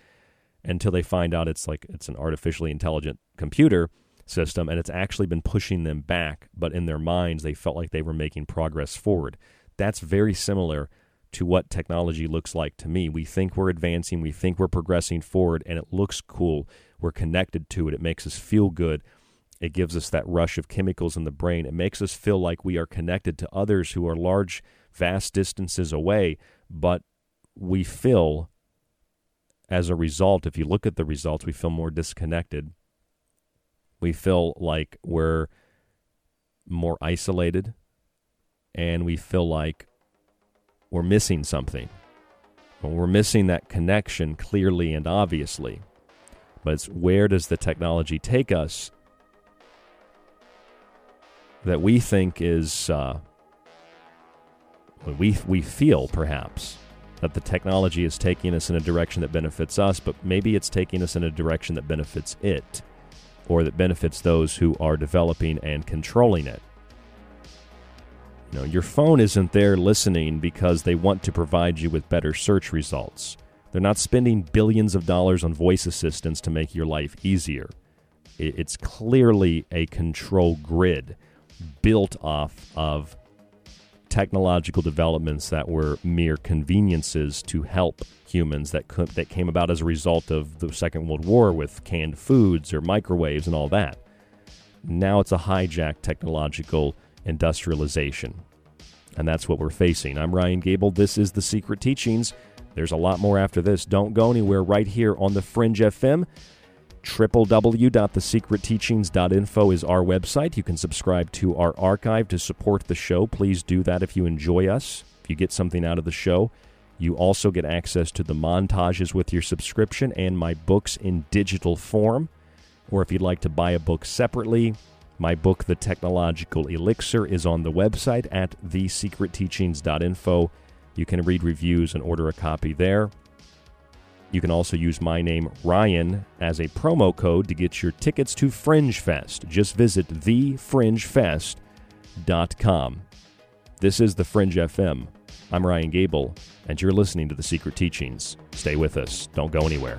until they find out it's like it's an artificially intelligent computer system and it's actually been pushing them back but in their minds they felt like they were making progress forward. That's very similar to what technology looks like to me. We think we're advancing we think we're progressing forward and it looks cool. We're connected to it. It makes us feel good it gives us that rush of chemicals in the brain it makes us feel like we are connected to others who are large vast distances away but we feel as a result, if you look at the results, we feel more disconnected. We feel like we're more isolated and we feel like we're missing something. Well, we're missing that connection clearly and obviously. But it's where does the technology take us that we think is, uh, we, we feel perhaps that the technology is taking us in a direction that benefits us, but maybe it's taking us in a direction that benefits it or that benefits those who are developing and controlling it. You know, your phone isn't there listening because they want to provide you with better search results. They're not spending billions of dollars on voice assistants to make your life easier. It's clearly a control grid built off of technological developments that were mere conveniences to help humans that could, that came about as a result of the Second World War with canned foods or microwaves and all that. Now it's a hijacked technological industrialization. And that's what we're facing. I'm Ryan Gable. This is The Secret Teachings. There's a lot more after this. Don't go anywhere right here on The Fringe FM. www.thesecretteachings.info is our website. You can subscribe to our archive to support the show. Please do that if you enjoy us, if you get something out of the show. You also get access to the montages with your subscription and my books in digital form. Or if you'd like to buy a book separately, my book, The Technological Elixir, is on the website at thesecretteachings.info. You can read reviews and order a copy there. You can also use my name, Ryan, as a promo code to get your tickets to Fringe Fest. Just visit thefringefest.com. This is The Fringe FM. I'm Ryan Gable, and you're listening to The Secret Teachings. Stay with us. Don't go anywhere.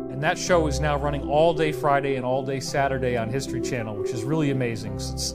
And that show is now running all day Friday and all day Saturday on History Channel, which is really amazing. It's,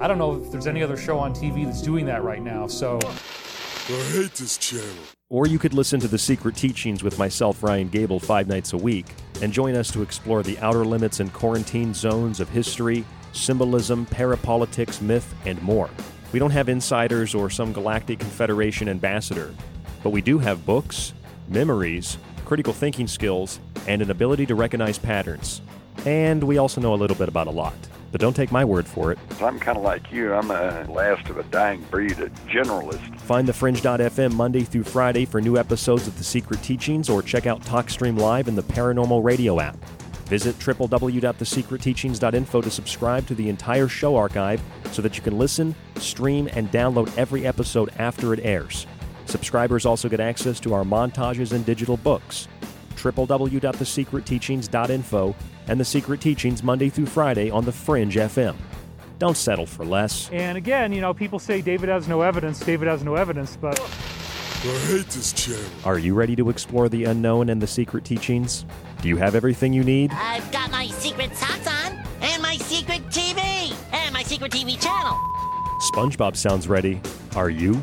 I don't know if there's any other show on TV that's doing that right now. So I hate this channel. Or you could listen to The Secret Teachings with myself, Ryan Gable, five nights a week, and join us to explore the outer limits and quarantine zones of history, symbolism, parapolitics, myth, and more. We don't have insiders or some galactic confederation ambassador, but we do have books, memories, critical thinking skills, and an ability to recognize patterns. And we also know a little bit about a lot. But don't take my word for it. I'm kind of like you. I'm a last of a dying breed, a generalist. Find thefringe.fm Monday through Friday for new episodes of The Secret Teachings or check out TalkStream Live in the Paranormal Radio app. Visit www.thesecretteachings.info to subscribe to the entire show archive so that you can listen, stream, and download every episode after it airs. Subscribers also get access to our montages and digital books. www.thesecretteachings.info and The Secret Teachings Monday through Friday on The Fringe FM. Don't settle for less. And again, you know, people say David has no evidence, David has no evidence, but I hate this channel. Are you ready to explore the unknown and the secret teachings? Do you have everything you need? I've got my secret socks on, and my secret TV, and my secret TV channel. SpongeBob sounds ready. Are you?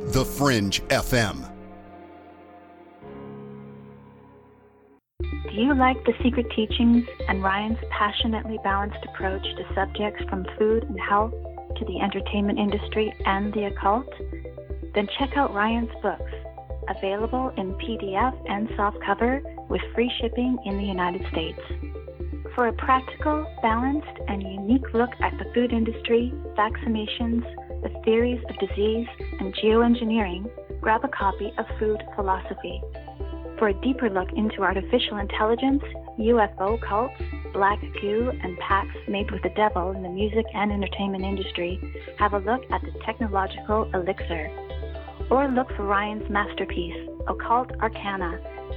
the Fringe FM. Do you like the secret teachings and Ryan's passionately balanced approach to subjects from food and health to the entertainment industry and the occult? Then check out Ryan's books, available in PDF and softcover with free shipping in the United States. For a practical, balanced, and unique look at the food industry, vaccinations, the theories of disease, and geoengineering, grab a copy of Food Philosophy. For a deeper look into artificial intelligence, UFO cults, black goo, and pacts made with the devil in the music and entertainment industry, have a look at the technological elixir. Or look for Ryan's masterpiece, Occult Arcana,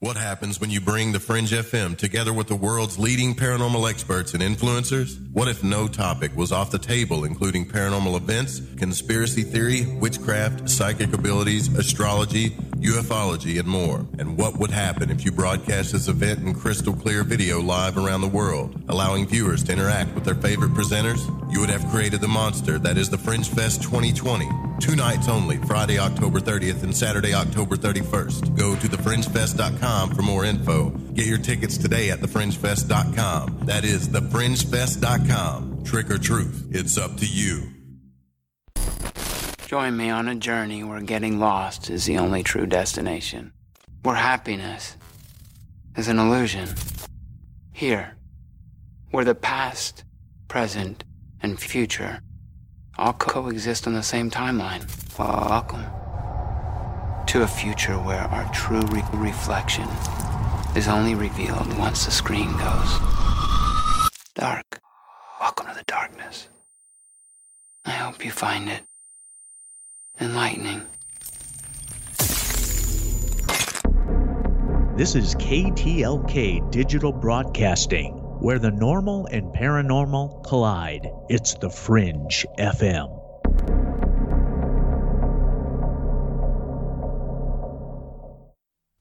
What happens when you bring the Fringe FM together with the world's leading paranormal experts and influencers? What if no topic was off the table, including paranormal events, conspiracy theory, witchcraft, psychic abilities, astrology, ufology, and more? And what would happen if you broadcast this event in crystal clear video live around the world, allowing viewers to interact with their favorite presenters? You would have created the monster that is the Fringe Fest 2020. Two nights only, Friday, October 30th and Saturday, October 31st. Go to thefringefest.com for more info. Get your tickets today at thefringefest.com. That is thefringefest.com. Trick or truth, it's up to you. Join me on a journey where getting lost is the only true destination. Where happiness is an illusion. Here, where the past, present, and future all coexist on the same timeline. Welcome to a future where our true re- reflection is only revealed once the screen goes dark. Welcome to the darkness. I hope you find it enlightening. This is KTLK Digital Broadcasting, where the normal and paranormal collide. It's the Fringe FM.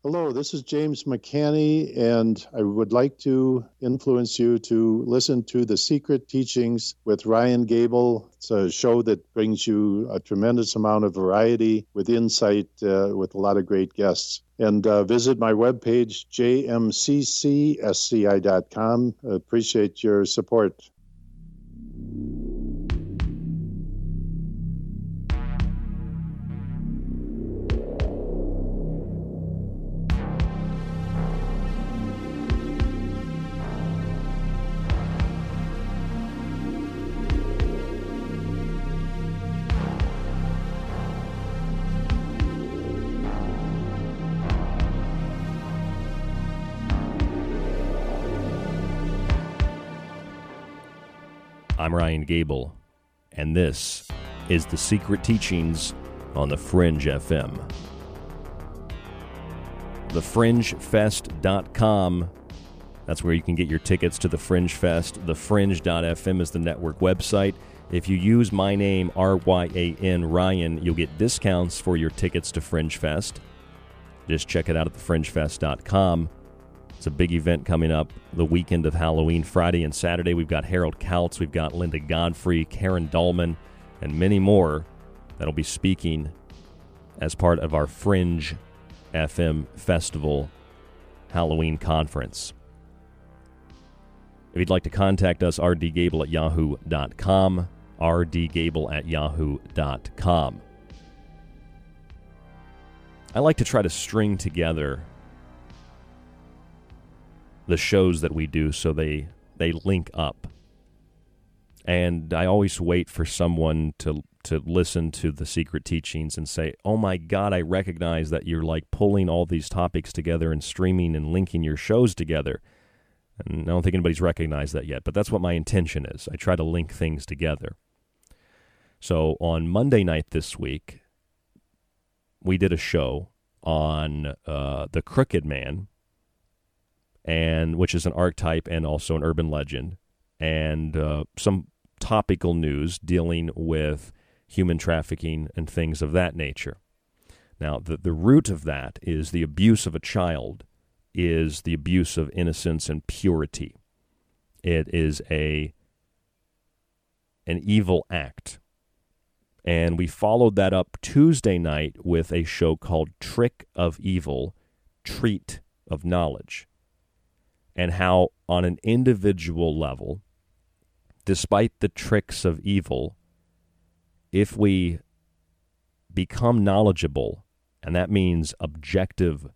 Hello, this is James McCanney, and I would like to influence you to listen to The Secret Teachings with Ryan Gable. It's a show that brings you a tremendous amount of variety with insight uh, with a lot of great guests. And uh, visit my webpage, jmccsci.com. Appreciate your support. Ryan Gable, and this is The Secret Teachings on the Fringe FM. TheFringeFest.com. That's where you can get your tickets to the Fringe Fest. TheFringe.fm is the network website. If you use my name, R Y A N Ryan, you'll get discounts for your tickets to Fringe Fest. Just check it out at thefringefest.com. It's a big event coming up the weekend of Halloween, Friday and Saturday. We've got Harold Kautz, we've got Linda Godfrey, Karen Dahlman, and many more that'll be speaking as part of our Fringe FM Festival Halloween Conference. If you'd like to contact us, rdgable at yahoo.com, rdgable at yahoo.com. I like to try to string together the shows that we do so they they link up. And I always wait for someone to to listen to the secret teachings and say, "Oh my god, I recognize that you're like pulling all these topics together and streaming and linking your shows together." And I don't think anybody's recognized that yet, but that's what my intention is. I try to link things together. So on Monday night this week, we did a show on uh, the Crooked Man, and which is an archetype and also an urban legend, and uh, some topical news dealing with human trafficking and things of that nature. Now, the, the root of that is the abuse of a child, is the abuse of innocence and purity. It is a an evil act. And we followed that up Tuesday night with a show called Trick of Evil, Treat of Knowledge. And how, on an individual level, despite the tricks of evil, if we become knowledgeable, and that means objective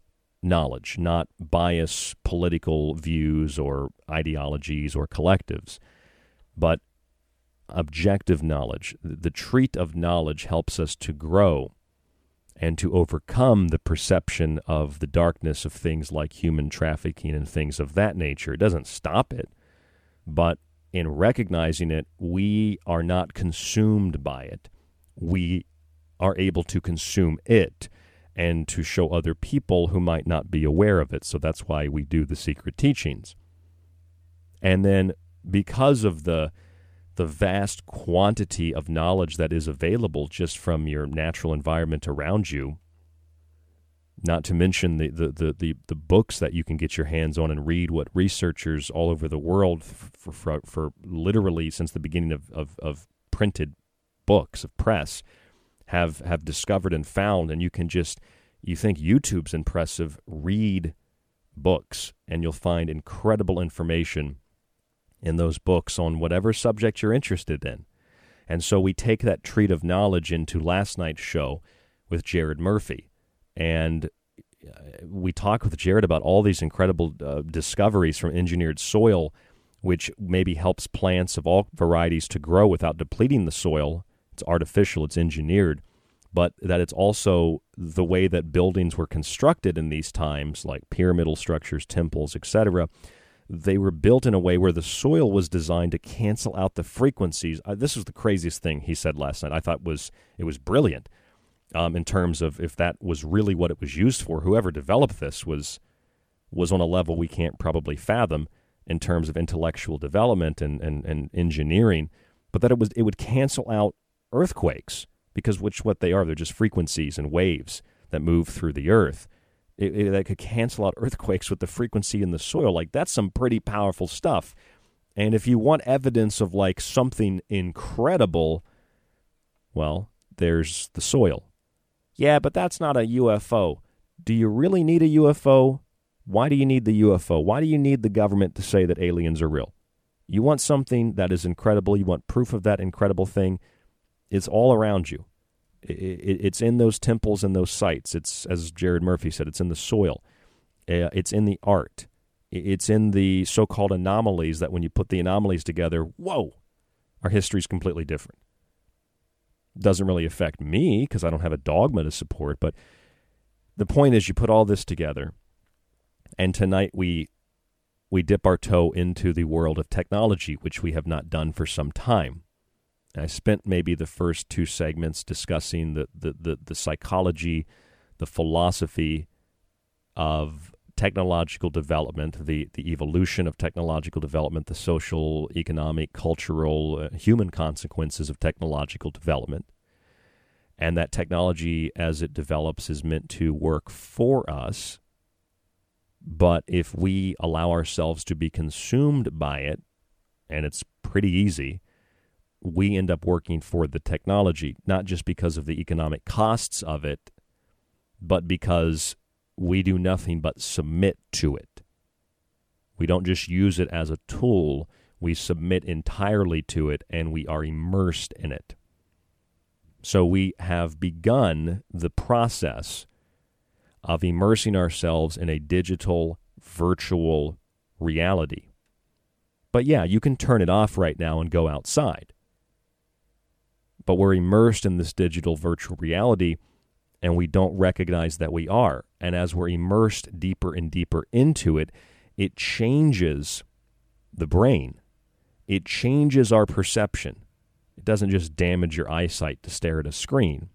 knowledge, not bias political views or ideologies or collectives, but objective knowledge. The treat of knowledge helps us to grow and to overcome the perception of the darkness of things like human trafficking and things of that nature. It doesn't stop it, but in recognizing it, we are not consumed by it. We are able to consume it and to show other people who might not be aware of it. So that's why we do the secret teachings. And then because of the the vast quantity of knowledge that is available just from your natural environment around you, not to mention the, the, the, the, the books that you can get your hands on and read what researchers all over the world for, for, for literally since the beginning of, of, of printed books of press have have discovered and found. And you can just you think YouTube's impressive read books and you'll find incredible information in those books on whatever subject you're interested in. And so we take that treat of knowledge into last night's show with Jared Murphy and uh, we talk with Jared about all these incredible uh, discoveries from engineered soil, which maybe helps plants of all varieties to grow without depleting the soil. It's artificial, it's engineered, but that it's also the way that buildings were constructed in these times, like pyramidal structures, temples, etc. They were built in a way where the soil was designed to cancel out the frequencies. Uh, this was the craziest thing he said last night. I thought was it was brilliant um, in terms of if that was really what it was used for. Whoever developed this was was on a level we can't probably fathom in terms of intellectual development and, and, and engineering, but that it was it would cancel out earthquakes because which what they are they're just frequencies and waves that move through the earth. It, it, that could cancel out earthquakes with the frequency in the soil. Like that's some pretty powerful stuff. And if you want evidence of like something incredible, well, there's the soil yeah, but that's not a UFO. Do you really need a UFO? Why do you need the UFO? Why do you need the government to say that aliens are real? You want something that is incredible. You want proof of that incredible thing. It's all around you. It's in those temples and those sites. It's, as Jared Murphy said, it's in the soil. Uh, it's in the art. It's in the so called anomalies that when you put the anomalies together, whoa, our history is completely different doesn't really affect me because I don't have a dogma to support. But the point is, you put all this together, and tonight we we dip our toe into the world of technology, which we have not done for some time. I spent maybe the first two segments discussing the, the, the, the psychology, the philosophy of technological development, the, the evolution of technological development, the social, economic, cultural, uh, human consequences of technological development. And that technology, as it develops, is meant to work for us. But if we allow ourselves to be consumed by it, and it's pretty easy, we end up working for the technology, not just because of the economic costs of it, but because we do nothing but submit to it. We don't just use it as a tool, we submit entirely to it and we are immersed in it. So we have begun the process of immersing ourselves in a digital virtual reality. But yeah, you can turn it off right now and go outside. But we're immersed in this digital virtual reality and we don't recognize that we are. And as we're immersed deeper and deeper into it, it changes the brain, it changes our perception. It doesn't just damage your eyesight to stare at a screen.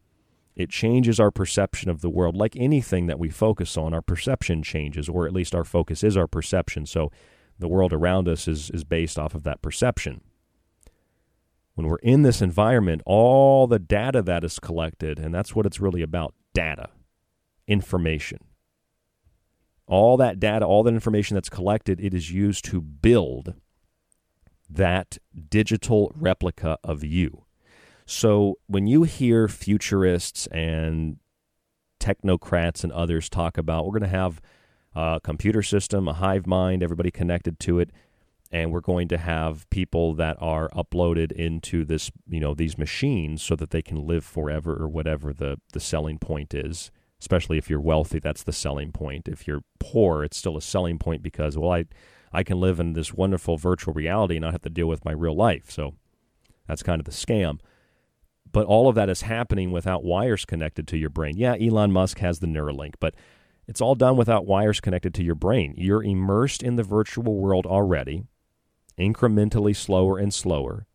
It changes our perception of the world. Like anything that we focus on, our perception changes, or at least our focus is our perception. So the world around us is, is based off of that perception. When we're in this environment, all the data that is collected, and that's what it's really about data, information. All that data, all that information that's collected, it is used to build that digital replica of you. So when you hear futurists and technocrats and others talk about we're going to have a computer system, a hive mind, everybody connected to it, and we're going to have people that are uploaded into this, you know, these machines so that they can live forever or whatever the the selling point is. Especially if you're wealthy, that's the selling point. If you're poor, it's still a selling point because well, I I can live in this wonderful virtual reality and not have to deal with my real life. So that's kind of the scam. But all of that is happening without wires connected to your brain. Yeah, Elon Musk has the Neuralink, but it's all done without wires connected to your brain. You're immersed in the virtual world already, incrementally slower and slower.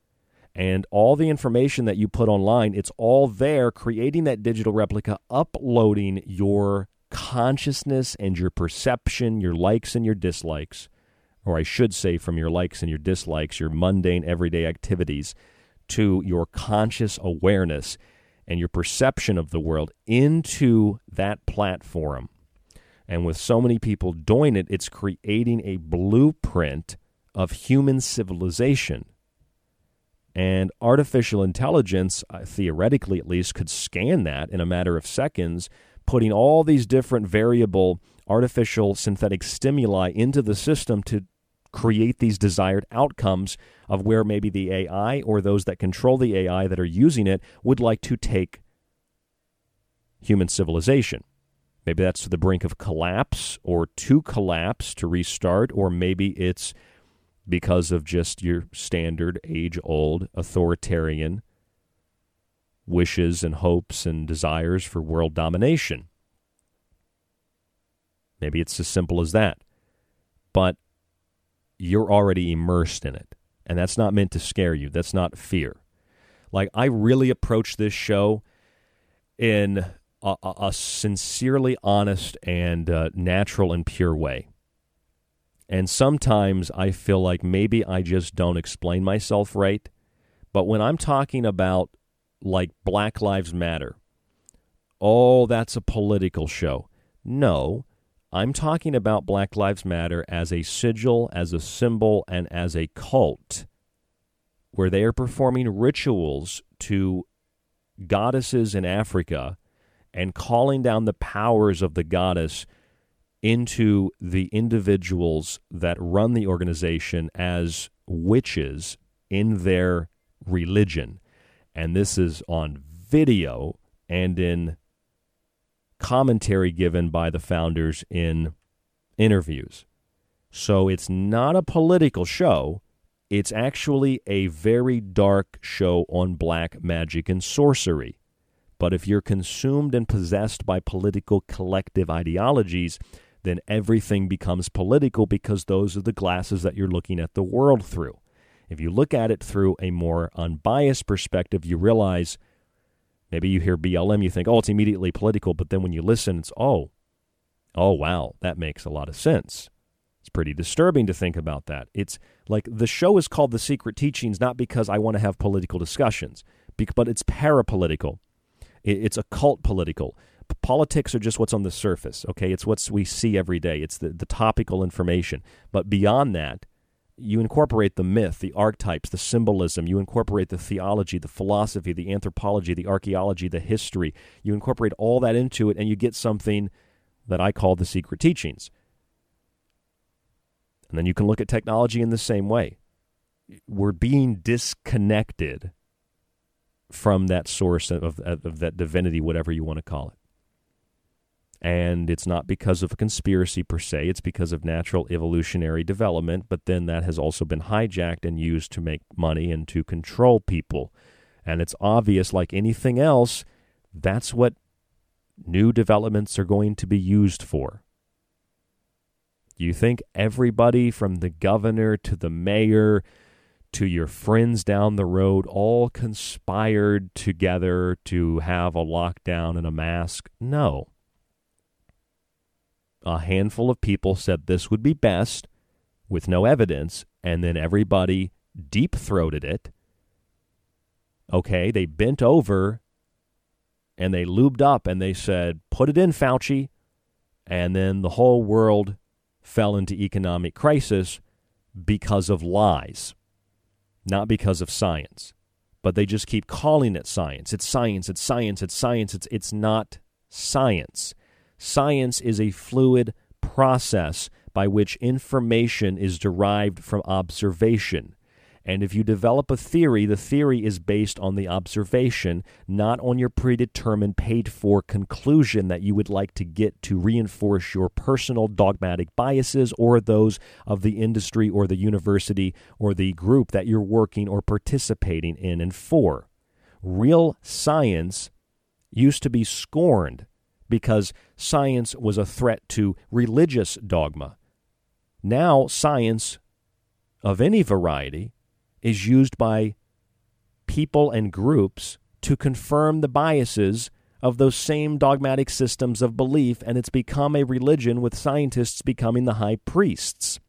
And all the information that you put online, it's all there, creating that digital replica, uploading your consciousness and your perception, your likes and your dislikes or I should say, from your likes and your dislikes, your mundane everyday activities, to your conscious awareness and your perception of the world into that platform. And with so many people doing it, it's creating a blueprint of human civilization. And artificial intelligence, uh, theoretically at least, could scan that in a matter of seconds, putting all these different variable artificial synthetic stimuli into the system to create these desired outcomes of where maybe the AI or those that control the AI that are using it would like to take human civilization. Maybe that's to the brink of collapse or to collapse to restart, or maybe it's because of just your standard age old authoritarian wishes and hopes and desires for world domination. Maybe it's as simple as that. But you're already immersed in it. And that's not meant to scare you. That's not fear. Like, I really approach this show in a, a sincerely honest and uh, natural and pure way. And sometimes I feel like maybe I just don't explain myself right. But when I'm talking about like Black Lives Matter, oh, that's a political show. No, I'm talking about Black Lives Matter as a sigil, as a symbol, and as a cult, where they are performing rituals to goddesses in Africa and calling down the powers of the goddess into the individuals that run the organization as witches in their religion. And this is on video and in commentary given by the founders in interviews. So it's not a political show. It's actually a very dark show on black magic and sorcery. But if you're consumed and possessed by political collective ideologies, then everything becomes political because those are the glasses that you're looking at the world through. If you look at it through a more unbiased perspective, you realize Maybe you hear BLM, you think, oh, it's immediately political, but then when you listen, it's, oh, oh, wow, that makes a lot of sense. It's pretty disturbing to think about that. It's like the show is called The Secret Teachings not because I want to have political discussions, but it's parapolitical. It's occult political. Politics are just what's on the surface, okay? It's what we see every day. It's the, the topical information. But beyond that, you incorporate the myth, the archetypes, the symbolism, you incorporate the theology, the philosophy, the anthropology, the archaeology, the history. You incorporate all that into it, and you get something that I call the secret teachings. And then you can look at technology in the same way. We're being disconnected from that source of, of, of that divinity, whatever you want to call it. And it's not because of a conspiracy per se, it's because of natural evolutionary development, but then that has also been hijacked and used to make money and to control people. And it's obvious, like anything else, that's what new developments are going to be used for. You think everybody from the governor to the mayor to your friends down the road all conspired together to have a lockdown and a mask? No. A handful of people said this would be best with no evidence, and then everybody deep throated it. Okay, they bent over and they lubed up and they said, put it in, Fauci. And then the whole world fell into economic crisis because of lies not because of science. But they just keep calling it science. It's science, it's science, it's science. It's, it's not science. Science is a fluid process by which information is derived from observation. And if you develop a theory, the theory is based on the observation, not on your predetermined, paid for conclusion that you would like to get to reinforce your personal dogmatic biases or those of the industry or the university or the group that you're working or participating in and for. Real science used to be scorned because science was a threat to religious dogma. Now, science of any variety is used by people and groups to confirm the biases of those same dogmatic systems of belief, and it's become a religion with scientists becoming the high priests.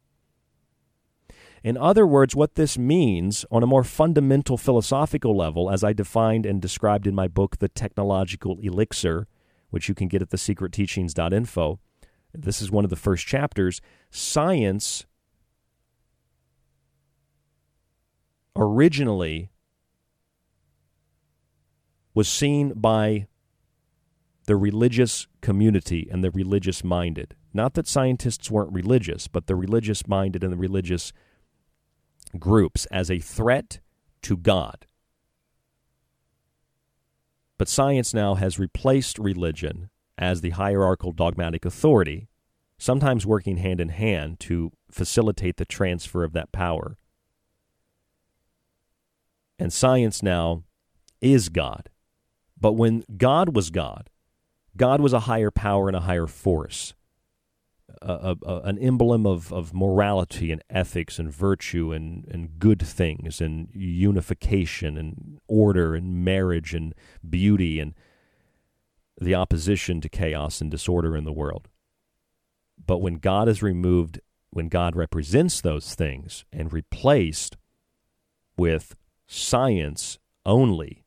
In other words, what this means on a more fundamental philosophical level, as I defined and described in my book, The Technological Elixir, which you can get at thesecretteachings.info, this is one of the first chapters. Science originally was seen by the religious community and the religious minded. Not that scientists weren't religious, but the religious minded and the religious groups as a threat to God. But science now has replaced religion as the hierarchical dogmatic authority, sometimes working hand in hand to facilitate the transfer of that power and science now is God. But when God was God, God was a higher power and a higher force, a, a, an emblem of, of morality and ethics and virtue and, and good things and unification and order and marriage and beauty and the opposition to chaos and disorder in the world. But when God is removed, when God represents those things and replaced with science only.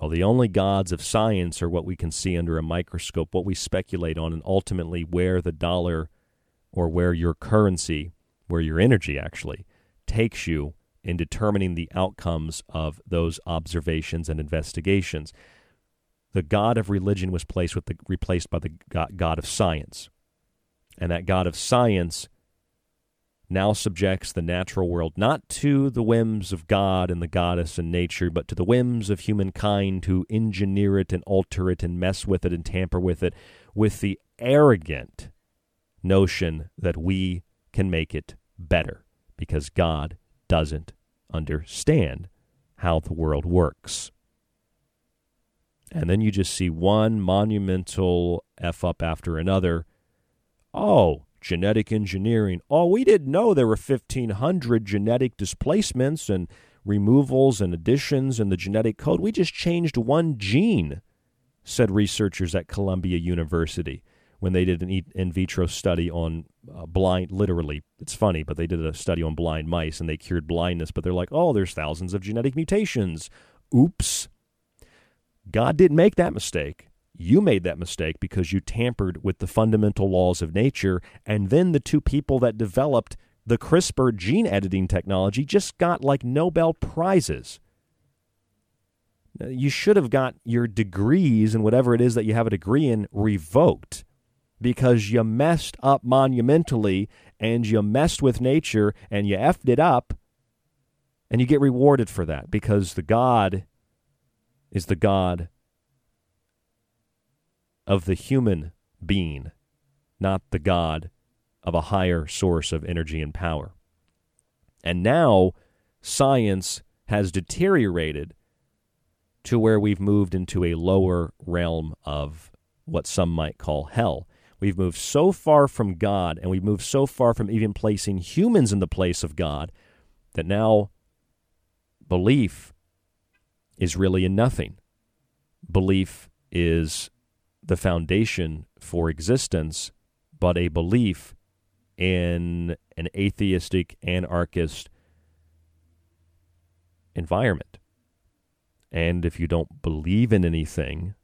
Well, the only gods of science are what we can see under a microscope, what we speculate on, and ultimately where the dollar or where your currency, where your energy actually takes you in determining the outcomes of those observations and investigations. The God of religion was placed with the, replaced by the God of science. And that God of science now subjects the natural world not to the whims of God and the goddess and nature, but to the whims of humankind who engineer it and alter it and mess with it and tamper with it with the arrogant notion that we can make it better because God doesn't understand how the world works. And then you just see one monumental F up after another. Oh, genetic engineering. Oh, we didn't know there were 1,500 genetic displacements and removals and additions in the genetic code. We just changed one gene, said researchers at Columbia University when they did an in vitro study on uh, blind, literally, it's funny, but they did a study on blind mice and they cured blindness, but they're like, oh, there's thousands of genetic mutations. Oops. God didn't make that mistake. You made that mistake because you tampered with the fundamental laws of nature, and then the two people that developed the CRISPR gene editing technology just got like Nobel Prizes. You should have got your degrees and whatever it is that you have a degree in revoked because you messed up monumentally and you messed with nature and you effed it up and you get rewarded for that because the God is the God of the human being, not the God of a higher source of energy and power. And now science has deteriorated to where we've moved into a lower realm of what some might call hell. We've moved so far from God and we've moved so far from even placing humans in the place of God that now belief is really in nothing. Belief is the foundation for existence, but a belief in an atheistic, anarchist environment. And if you don't believe in anything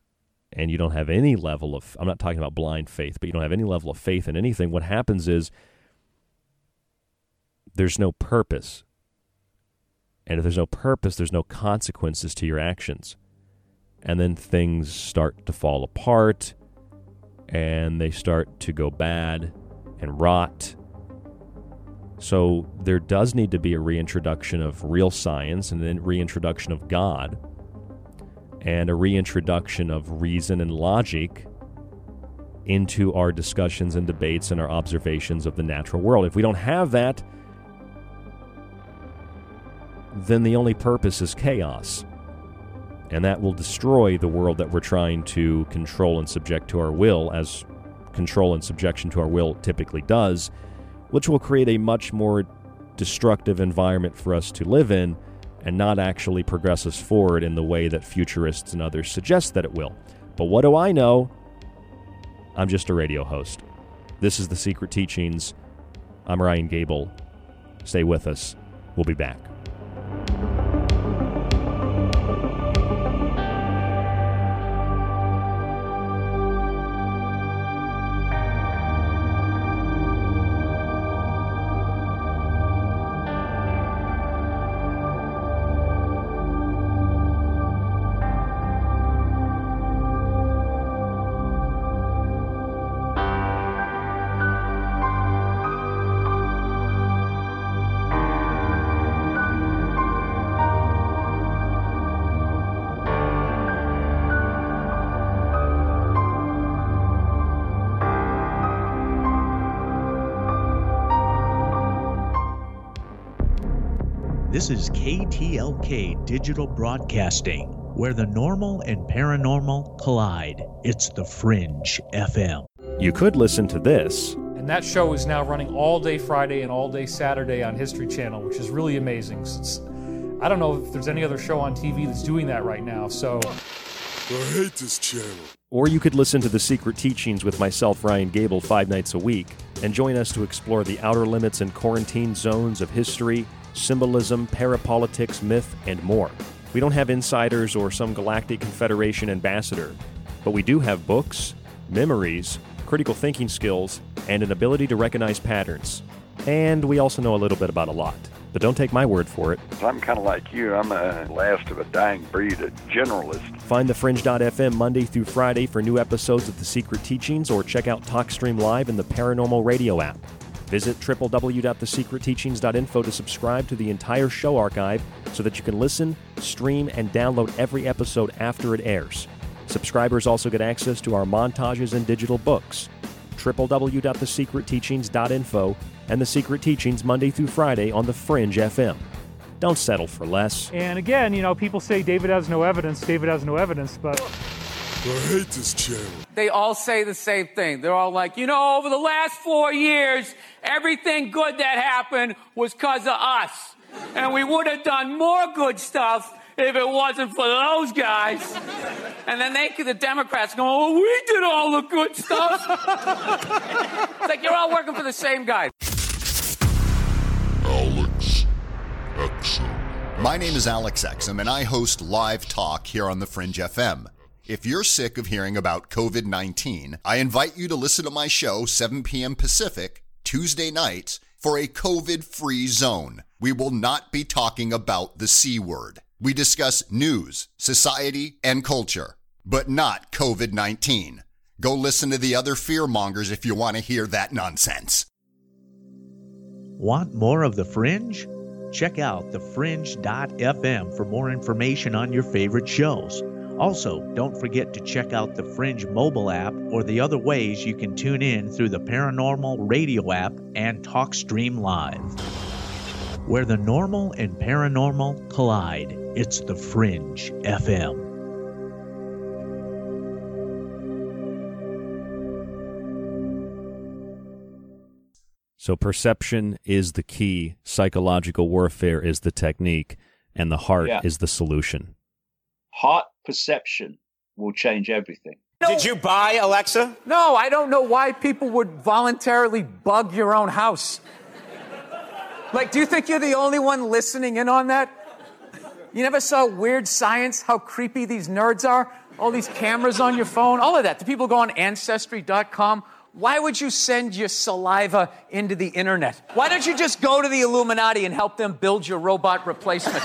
and you don't have any level of, I'm not talking about blind faith, but you don't have any level of faith in anything, what happens is there's no purpose. And if there's no purpose, there's no consequences to your actions. And then things start to fall apart and they start to go bad and rot. So there does need to be a reintroduction of real science and then reintroduction of God and a reintroduction of reason and logic into our discussions and debates and our observations of the natural world. If we don't have that, then the only purpose is chaos. And that will destroy the world that we're trying to control and subject to our will, as control and subjection to our will typically does, which will create a much more destructive environment for us to live in and not actually progress us forward in the way that futurists and others suggest that it will. But what do I know? I'm just a radio host. This is The Secret Teachings. I'm Ryan Gable. Stay with us. We'll be back. This is KTLK Digital Broadcasting, where the normal and paranormal collide. It's the Fringe FM. You could listen to this. And that show is now running all day Friday and all day Saturday on History Channel, which is really amazing. It's, I don't know if there's any other show on TV that's doing that right now. So I hate this channel. Or you could listen to The Secret Teachings with myself, Ryan Gable, five nights a week, and join us to explore the outer limits and quarantine zones of history, symbolism, parapolitics, myth, and more. We don't have insiders or some galactic confederation ambassador, but we do have books, memories, critical thinking skills, and an ability to recognize patterns. And we also know a little bit about a lot. But don't take my word for it. I'm kind of like you. I'm a last of a dying breed, a generalist. Find the Fringe.fm Monday through Friday for new episodes of The Secret Teachings or check out TalkStream Live in the Paranormal Radio app. Visit www.thesecretteachings.info to subscribe to the entire show archive so that you can listen, stream, and download every episode after it airs. Subscribers also get access to our montages and digital books. www.thesecretteachings.info and The Secret Teachings Monday through Friday on The Fringe FM. Don't settle for less. And again, you know, people say David has no evidence, David has no evidence, but. I hate this channel. They all say the same thing. They're all like, you know, over the last four years, everything good that happened was because of us. And we would have done more good stuff if it wasn't for those guys. And then they, the Democrats, go, oh, we did all the good stuff. it's like you're all working for the same guy. Alex Exum. My name is Alex Exum, and I host Live Talk here on the Fringe FM. If you're sick of hearing about COVID 19, I invite you to listen to my show, 7 p.m. Pacific, Tuesday nights, for a COVID free zone. We will not be talking about the C word. We discuss news, society, and culture, but not COVID 19. Go listen to the other fearmongers if you want to hear that nonsense. Want more of The Fringe? Check out thefringe.fm for more information on your favorite shows. Also, don't forget to check out the Fringe mobile app or the other ways you can tune in through the Paranormal Radio app and TalkStream Live. Where the normal and paranormal collide, it's the Fringe FM. So perception is the key, psychological warfare is the technique, and the heart Yeah. is the solution. Heart perception will change everything. Did you buy Alexa? No, I don't know why people would voluntarily bug your own house. Like, do you think you're the only one listening in on that? You never saw Weird Science, how creepy these nerds are? All these cameras on your phone, all of that. Do people go on Ancestry.com? Why would you send your saliva into the internet? Why don't you just go to the Illuminati and help them build your robot replacement?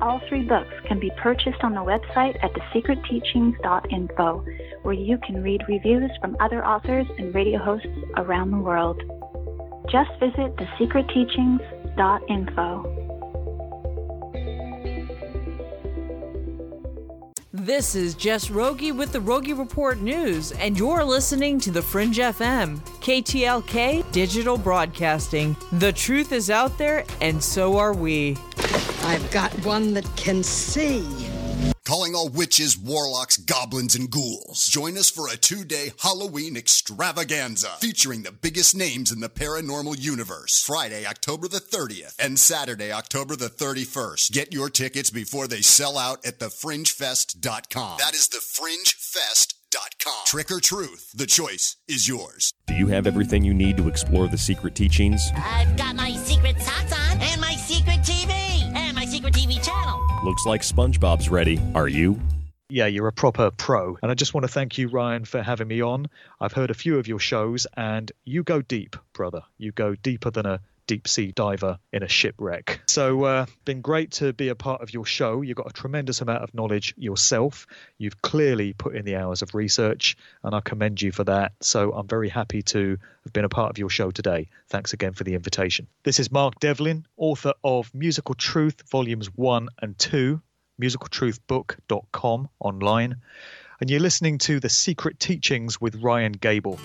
All three books can be purchased on the website at thesecretteachings.info, where you can read reviews from other authors and radio hosts around the world. Just visit thesecretteachings.info. This is Jess Rogie with the Rogie Report News, and you're listening to the Fringe FM, KTLK Digital Broadcasting. The truth is out there, and so are we. I've got one that can see. Calling all witches, warlocks, goblins, and ghouls. Join us for a two day Halloween extravaganza featuring the biggest names in the paranormal universe. Friday, October the 30th and Saturday, October the 31st. Get your tickets before they sell out at thefringefest.com. That is thefringefest.com. Trick or truth, the choice is yours. Do you have everything you need to explore the secret teachings? I've got my secret socks on and my Looks like SpongeBob's ready. Are you? Yeah, you're a proper pro. And I just want to thank you, Ryan, for having me on. I've heard a few of your shows, and you go deep, brother. You go deeper than a deep sea diver in a shipwreck. So, uh, been great to be a part of your show. You've got a tremendous amount of knowledge yourself. You've clearly put in the hours of research, and I commend you for that. So, I'm very happy to have been a part of your show today. Thanks again for the invitation. This is Mark Devlin, author of Musical Truth, Volumes 1 and 2, musicaltruthbook.com online. And you're listening to The Secret Teachings with Ryan Gable.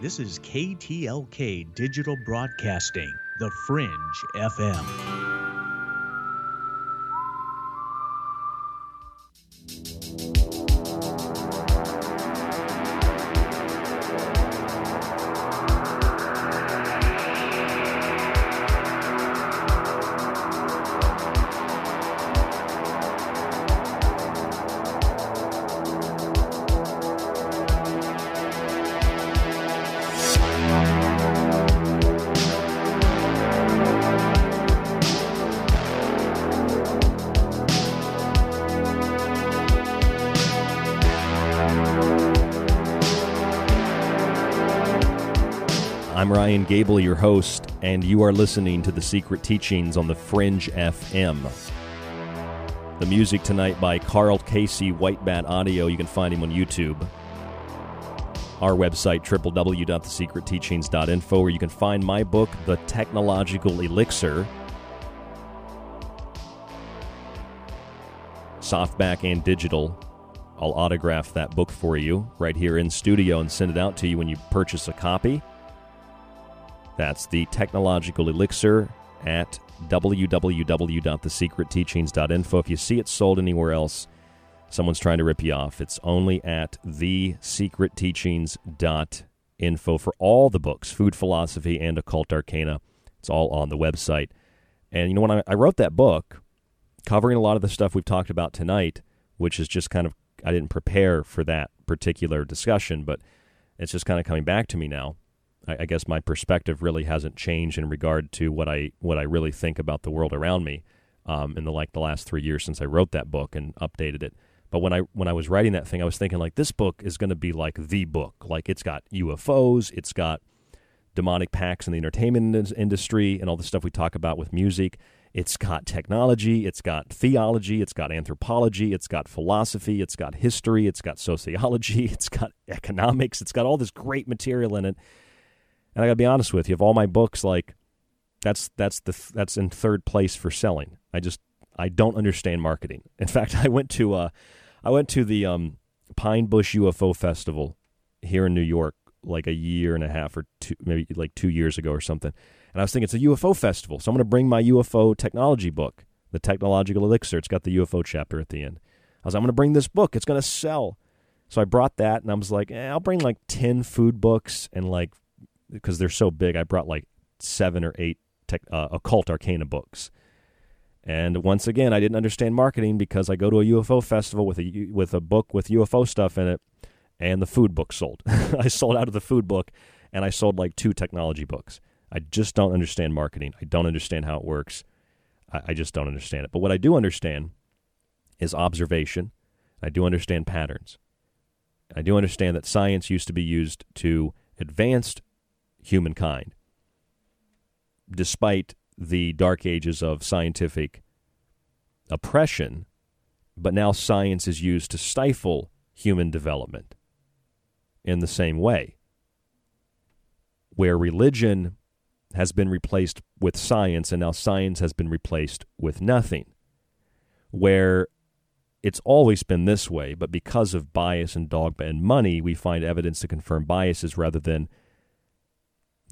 This is KTLK Digital Broadcasting, The Fringe FM. I'm Ryan Gable, your host, and you are listening to The Secret Teachings on the Fringe FM. The music tonight by Karl Casey White Bat Audio. You can find him on YouTube. Our website, www.thesecretteachings.info, where you can find my book, The Technological Elixir. Softback and digital. I'll autograph that book for you right here in studio and send it out to you when you purchase a copy. That's the technological elixir at www.thesecretteachings.info. If you see it sold anywhere else, someone's trying to rip you off, it's only at thesecretteachings.info for all the books, food philosophy and occult arcana. It's all on the website. And you know, when I, I wrote that book, covering a lot of the stuff we've talked about tonight, which is just kind of, I didn't prepare for that particular discussion, but it's just kind of coming back to me now. I, I guess my perspective really hasn't changed in regard to what I what I really think about the world around me um, in the like the last three years since I wrote that book and updated it. But when I when I was writing that thing, I was thinking like this book is going to be like the book. Like it's got UFOs, it's got demonic pacts in the entertainment industry, and all the stuff we talk about with music. It's got technology, it's got theology, it's got anthropology, it's got philosophy, it's got history, it's got sociology, it's got economics, it's got all this great material in it. And I got to be honest with you, of all my books, like that's that's the that's in third place for selling. I just I don't understand marketing. In fact, I went to uh, I went to the um, Pine Bush UFO Festival here in New York like a year and a half or two, maybe like two years ago or something. And I was thinking it's a UFO festival, so I'm going to bring my UFO technology book, the Technological Elixir. It's got the UFO chapter at the end. I was, I'm going to bring this book. It's going to sell. So I brought that, and I was like, eh, I'll bring like ten food books and like because they're so big. I brought like seven or eight tech, uh, occult arcana books. And once again, I didn't understand marketing because I go to a UFO festival with a with a book with UFO stuff in it, and the food book sold. I sold out of the food book, and I sold like two technology books. I just don't understand marketing. I don't understand how it works. I, I just don't understand it. But what I do understand is observation. I do understand patterns. I do understand that science used to be used to advance humankind, despite the dark ages of scientific oppression. But now science is used to stifle human development in the same way, where religion has been replaced with science, and now science has been replaced with nothing. Where it's always been this way, but because of bias and dogma and money, we find evidence to confirm biases rather than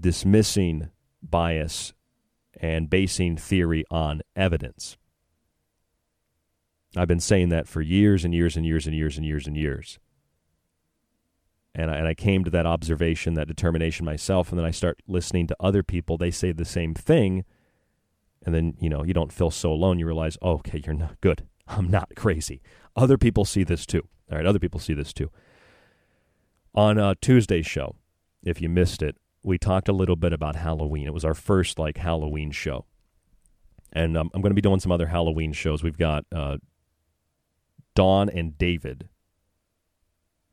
dismissing bias and basing theory on evidence. I've been saying that for years and years and years and years and years and years and I, and I came to that observation, that determination myself, and then I start listening to other people. They say the same thing, and then you know you don't feel so alone. You realize, oh, okay, you're not good. I'm not crazy. Other people see this too. All right, other people see this too. On uh, Tuesday's show, if you missed it, we talked a little bit about Halloween. It was our first like Halloween show, and um, I'm going to be doing some other Halloween shows. We've got uh, Dawn and David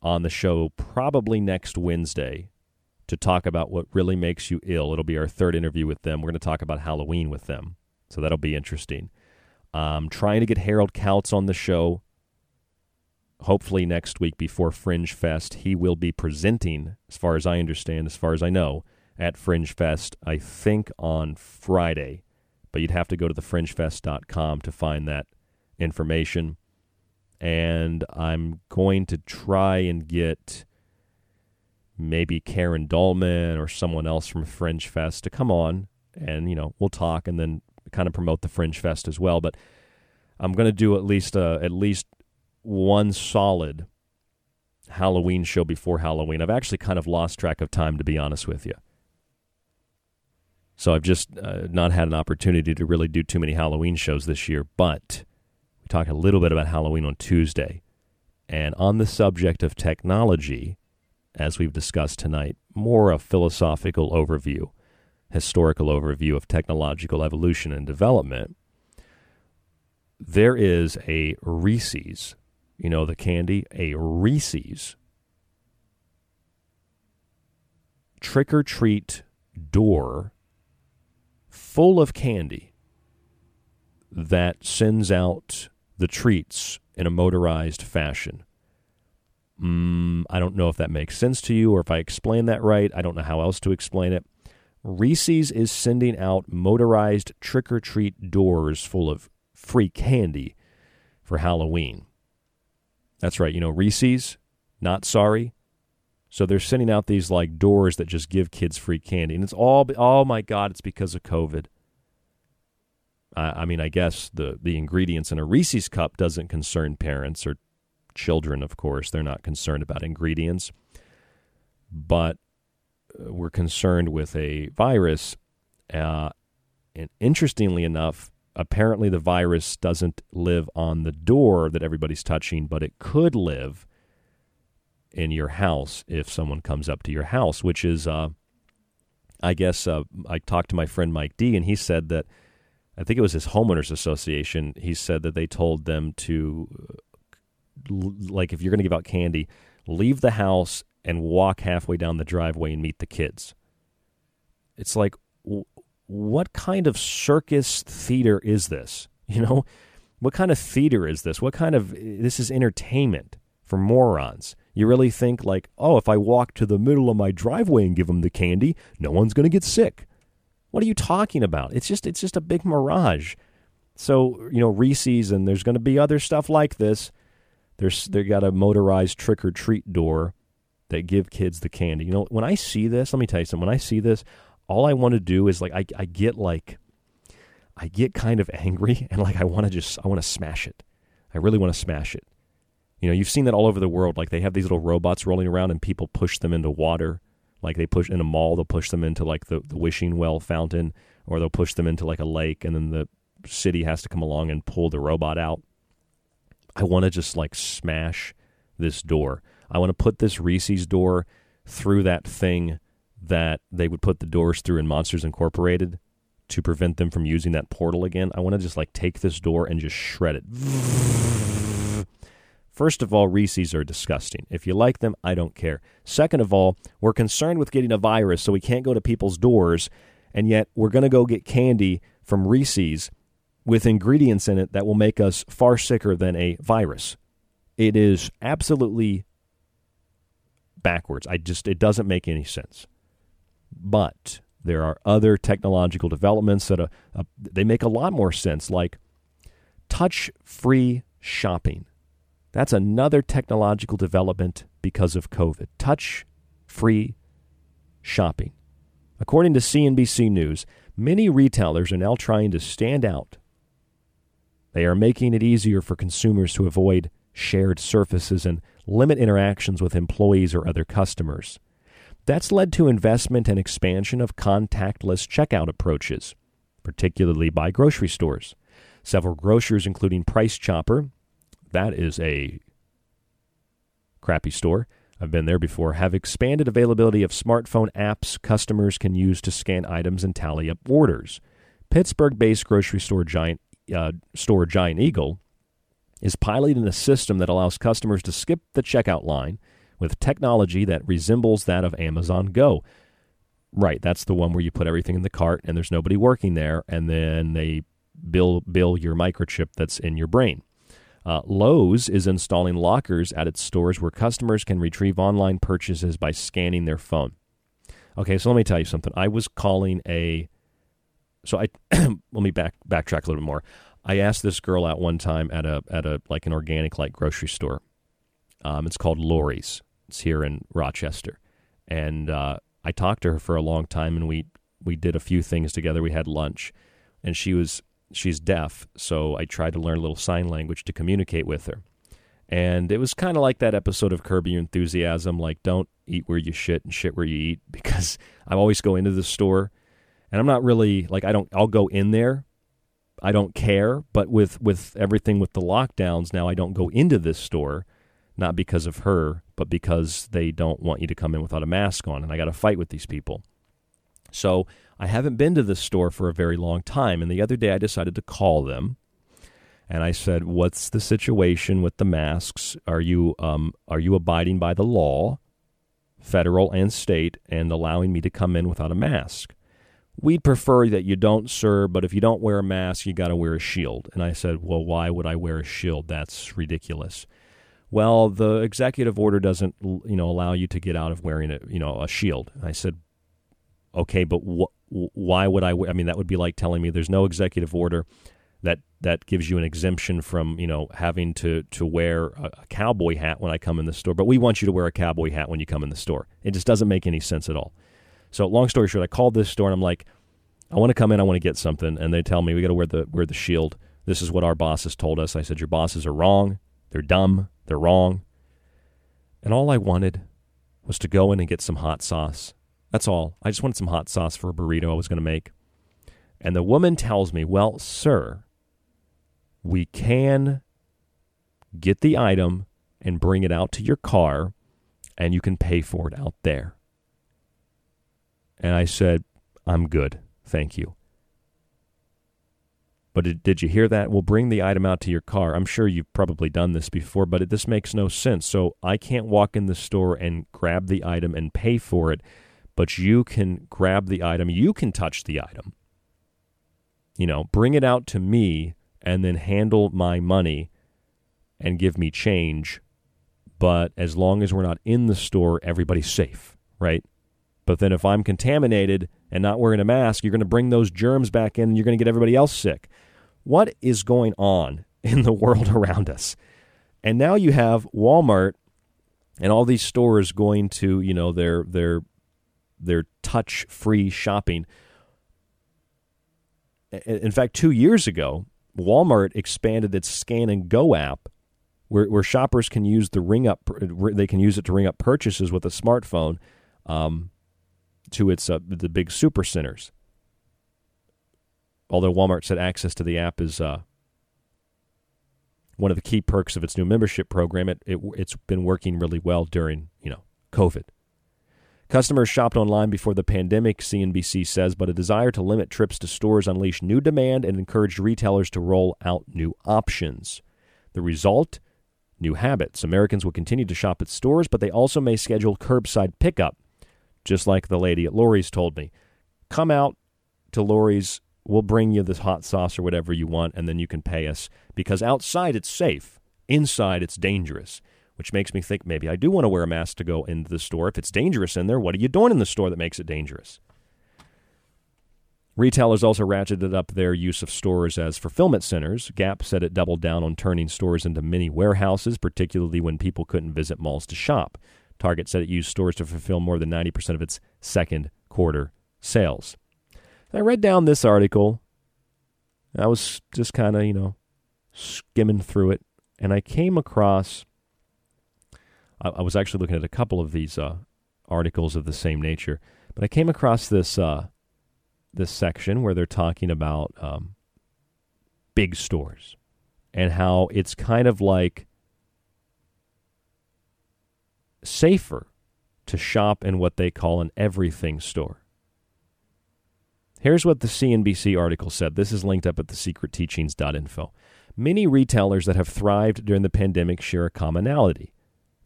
on the show probably next Wednesday to talk about what really makes you ill. It'll be our third interview with them. We're going to talk about Halloween with them. So that'll be interesting. Um, trying to get Harald Kautz on the show. Hopefully next week before Fringe Fest. He will be presenting, as far as I understand, as far as I know, at Fringe Fest, I think on Friday. But you'd have to go to thefringefest.com to find that information and I'm going to try and get maybe Karen Dahlman or someone else from Fringe Fest to come on and you know we'll talk and then kind of promote the Fringe Fest as well. But I'm going to do at least at least one solid Halloween show before Halloween. I've actually kind of lost track of time to be honest with you. So I've just uh, not had an opportunity to really do too many Halloween shows this year, but we talk a little bit about Halloween on Tuesday. And on the subject of technology, as we've discussed tonight, more a philosophical overview, historical overview of technological evolution and development. There is a Reese's, you know, the candy, a Reese's trick or treat door full of candy that sends out the treats in a motorized fashion. Mm, I don't know if that makes sense to you or if I explain that right. I don't know how else to explain it. Reese's is sending out motorized trick or treat doors full of free candy for Halloween. That's right, you know, Reese's, not sorry. So they're sending out these like doors that just give kids free candy. And it's all, oh my God, it's because of COVID. I, I mean, I guess the the ingredients in a Reese's cup doesn't concern parents or children, of course. They're not concerned about ingredients. But uh, we're concerned with a virus. Uh, and interestingly enough, apparently the virus doesn't live on the door that everybody's touching, but it could live in your house if someone comes up to your house, which is, uh, I guess, uh, I talked to my friend Mike D, and he said that I think it was his homeowners association. He said that they told them to, like, if you're going to give out candy, leave the house and walk halfway down the driveway and meet the kids. It's like, what kind of circus theater is this? You know, what kind of theater is this? What kind of this is entertainment for morons? You really think like, oh, if I walk to the middle of my driveway and give them the candy, no one's going to get sick. What are you talking about? It's just it's just a big mirage. So you know Reese's and there's going to be other stuff like this. There's they got a motorized trick or treat door that give kids the candy. You know when I see this, let me tell you something. When I see this, all I want to do is like I, I get like I get kind of angry and like I want to just I want to smash it. I really want to smash it. You know, you've seen that all over the world. Like they have these little robots rolling around and people push them into water. Like they push in a mall, they'll push them into like the, the wishing well fountain, or they'll push them into like a lake, and then the city has to come along and pull the robot out. I want to just like smash this door. I want to put this Reese's door through that thing that they would put the doors through in Monsters Incorporated to prevent them from using that portal again. I want to just like take this door and just shred it. First of all, Reese's are disgusting. If you like them, I don't care. Second of all, we're concerned with getting a virus, so we can't go to people's doors, and yet we're going to go get candy from Reese's with ingredients in it that will make us far sicker than a virus. It is absolutely backwards. I just it doesn't make any sense. But there are other technological developments that uh, uh, they make a lot more sense, like touch-free shopping. That's another technological development because of COVID. Touch-free shopping. According to CNBC News, many retailers are now trying to stand out. They are making it easier for consumers to avoid shared surfaces and limit interactions with employees or other customers. That's led to investment and expansion of contactless checkout approaches, particularly by grocery stores. Several grocers, including Price Chopper, that is a crappy store. I've been there before, have expanded availability of smartphone apps customers can use to scan items and tally up orders. Pittsburgh-based grocery store giant uh, store Giant Eagle is piloting a system that allows customers to skip the checkout line with technology that resembles that of Amazon Go. Right, that's the one where you put everything in the cart and there's nobody working there, and then they bill bill your microchip that's in your brain. Uh, Lowe's is installing lockers at its stores where customers can retrieve online purchases by scanning their phone. Okay, so let me tell you something. I was calling a so I let me back backtrack a little bit more. I asked this girl out one time at a at a like an organic like grocery store. Um, it's called Lori's. Here in Rochester, and uh, I talked to her for a long time, and we we did a few things together. We had lunch, and she was she's deaf, so I tried to learn a little sign language to communicate with her. And it was kind of like that episode of Curb Your Enthusiasm, like don't eat where you shit and shit where you eat, because I always go into the store, and I'm not really like I don't. I'll go in there, I don't care, but with with everything with the lockdowns now, I don't go into this store not because of her, but because they don't want you to come in without a mask on. And I got to fight with these people. So I haven't been to this store for a very long time. And the other day I decided to call them. And I said, "What's the situation with the masks? Are you um, are you abiding by the law, federal and state, and allowing me to come in without a mask?" We'd prefer that you don't, sir, but if you don't wear a mask, you got to wear a shield. And I said, Well, why would I wear a shield? That's ridiculous well, the executive order doesn't, you know, allow you to get out of wearing a, you know, a shield. I said, okay, but wh- why would I? I mean, that would be like telling me there's no executive order that that gives you an exemption from, you know, having to to wear a, a cowboy hat when I come in the store, but we want you to wear a cowboy hat when you come in the store. It just doesn't make any sense at all. So, long story short, I called this store and I'm like, I want to come in, I want to get something, and they tell me we got to wear the wear the shield. This is what our bosses told us. I said, your bosses are wrong. They're dumb. They're wrong. And all I wanted was to go in and get some hot sauce. That's all. I just wanted some hot sauce for a burrito I was going to make. And the woman tells me, Well, sir, we can get the item and bring it out to your car, and you can pay for it out there. And I said, I'm good. Thank you. But did, did you hear that? We'll bring the item out to your car. I'm sure you've probably done this before, but it, this makes no sense. So I can't walk in the store and grab the item and pay for it, but you can grab the item. You can touch the item. You know, bring it out to me and then handle my money and give me change. But as long as we're not in the store, everybody's safe, right? But then if I'm contaminated and not wearing a mask, you're going to bring those germs back in and you're going to get everybody else sick. What is going on in the world around us? And now you have Walmart and all these stores going to, you know, their their their touch-free shopping. In fact, 2 years ago, Walmart expanded its Scan and Go app where, where shoppers can use the ring up they can use it to ring up purchases with a smartphone um, to its uh, the big super centers. Although Walmart said access to the app is uh, one of the key perks of its new membership program, it, it it's been working really well during you know COVID. Customers shopped online before the pandemic, CNBC says, but a desire to limit trips to stores unleashed new demand and encouraged retailers to roll out new options. The result? New habits. Americans will continue to shop at stores, but they also may schedule curbside pickup just like the lady at Lori's told me. Come out to Lori's, we'll bring you this hot sauce or whatever you want, and then you can pay us. Because outside it's safe, inside it's dangerous, which makes me think maybe I do want to wear a mask to go into the store. If it's dangerous in there, what are you doing in the store that makes it dangerous? Retailers also ratcheted up their use of stores as fulfillment centers. Gap said it doubled down on turning stores into mini warehouses, particularly when people couldn't visit malls to shop. Target said it used stores to fulfill more than 90% of its second quarter sales. I read down this article. I was just kind of, you know, skimming through it, and I came across. I, I was actually looking at a couple of these uh, articles of the same nature, but I came across this uh, this section where they're talking about um, big stores and how it's kind of like safer to shop in what they call an everything store. Here's what the CNBC article said. This is linked up at thesecretteachings.info. Many retailers that have thrived during the pandemic share a commonality.